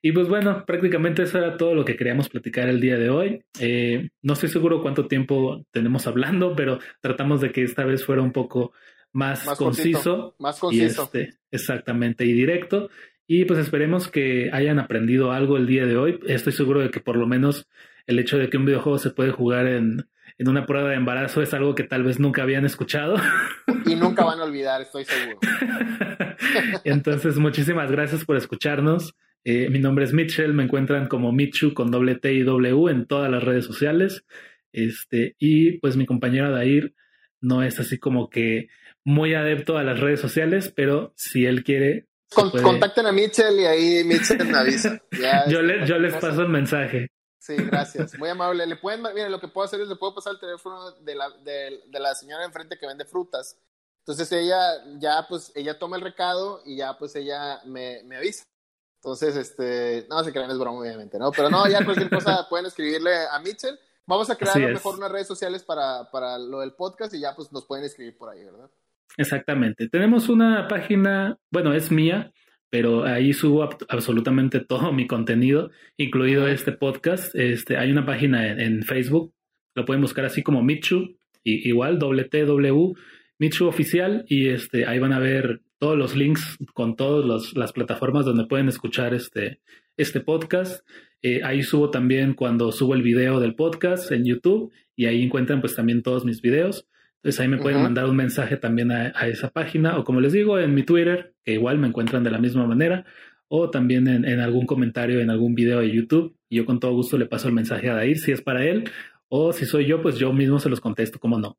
Y pues bueno, prácticamente eso era todo lo que queríamos platicar el día de hoy. Eh, no estoy seguro cuánto tiempo tenemos hablando, pero tratamos de que esta vez fuera un poco más, conciso. más conciso. este, exactamente, y directo. Y pues esperemos que hayan aprendido algo el día de hoy. Estoy seguro de que por lo menos el hecho de que un videojuego se puede jugar en, en una prueba de embarazo es algo que tal vez nunca habían escuchado. Y nunca van a olvidar, estoy seguro. Entonces, muchísimas gracias por escucharnos. Eh, mi nombre es Mitchell, me encuentran como Michu con doble T y W en todas las redes sociales. Este, y pues mi compañera Dair no es así como que muy adepto a las redes sociales, pero si él quiere. Contacten a Mitchell y ahí Mitchell me avisa. yo, yo les paso el mensaje. Sí, gracias. Muy amable. Le pueden, mire, lo que puedo hacer es le puedo pasar el teléfono de la, de, la señora enfrente que vende frutas. Entonces ella ya, pues, ella toma el recado y ya, pues, ella me, me avisa. Entonces, este, no se crean, es broma, obviamente, ¿no? Pero no, ya cualquier cosa pueden escribirle a Mitchell. Vamos a crear mejor unas redes sociales para, para lo del podcast y ya, pues, nos pueden escribir por ahí, ¿verdad? Exactamente. Tenemos una página, bueno, es mía, pero ahí subo absolutamente todo mi contenido, incluido este podcast. Este, hay una página en, Facebook, lo pueden buscar así como Michu, y, igual, WTW, Michu Oficial, y este, ahí van a ver todos los links con todas las plataformas donde pueden escuchar este, este podcast. Eh, ahí subo también cuando subo el video del podcast en YouTube, y ahí encuentran pues también todos mis videos. Entonces ahí me pueden mandar un mensaje también a, esa página o como les digo en mi Twitter, que igual me encuentran de la misma manera, o también en, algún comentario en algún video de YouTube. Y yo con todo gusto le paso el mensaje a Dair si es para él, o si soy yo, pues yo mismo se los contesto, como no.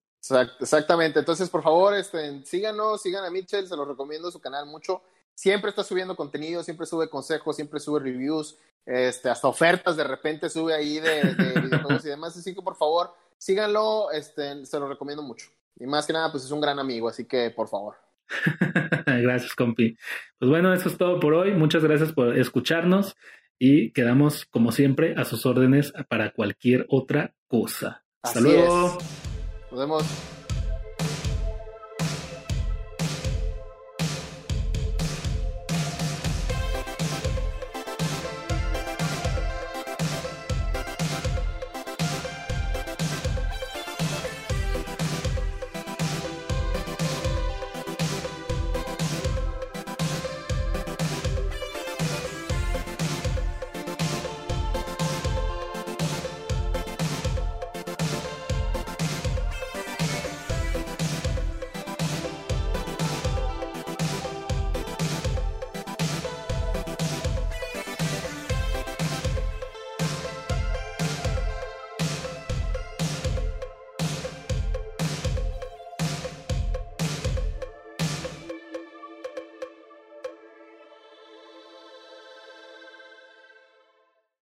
Exactamente. Entonces, por favor, este, síganos, sigan a Mitchell, se los recomiendo su canal mucho. Siempre está subiendo contenido, siempre sube consejos, siempre sube reviews, este, hasta ofertas de repente sube ahí de, de videojuegos y demás. Así que por favor, síganlo, este, se lo recomiendo mucho. Y más que nada, pues es un gran amigo, así que por favor. gracias, compi. Pues bueno, eso es todo por hoy. Muchas gracias por escucharnos y quedamos, como siempre, a sus órdenes para cualquier otra cosa. Hasta luego. Nos vemos.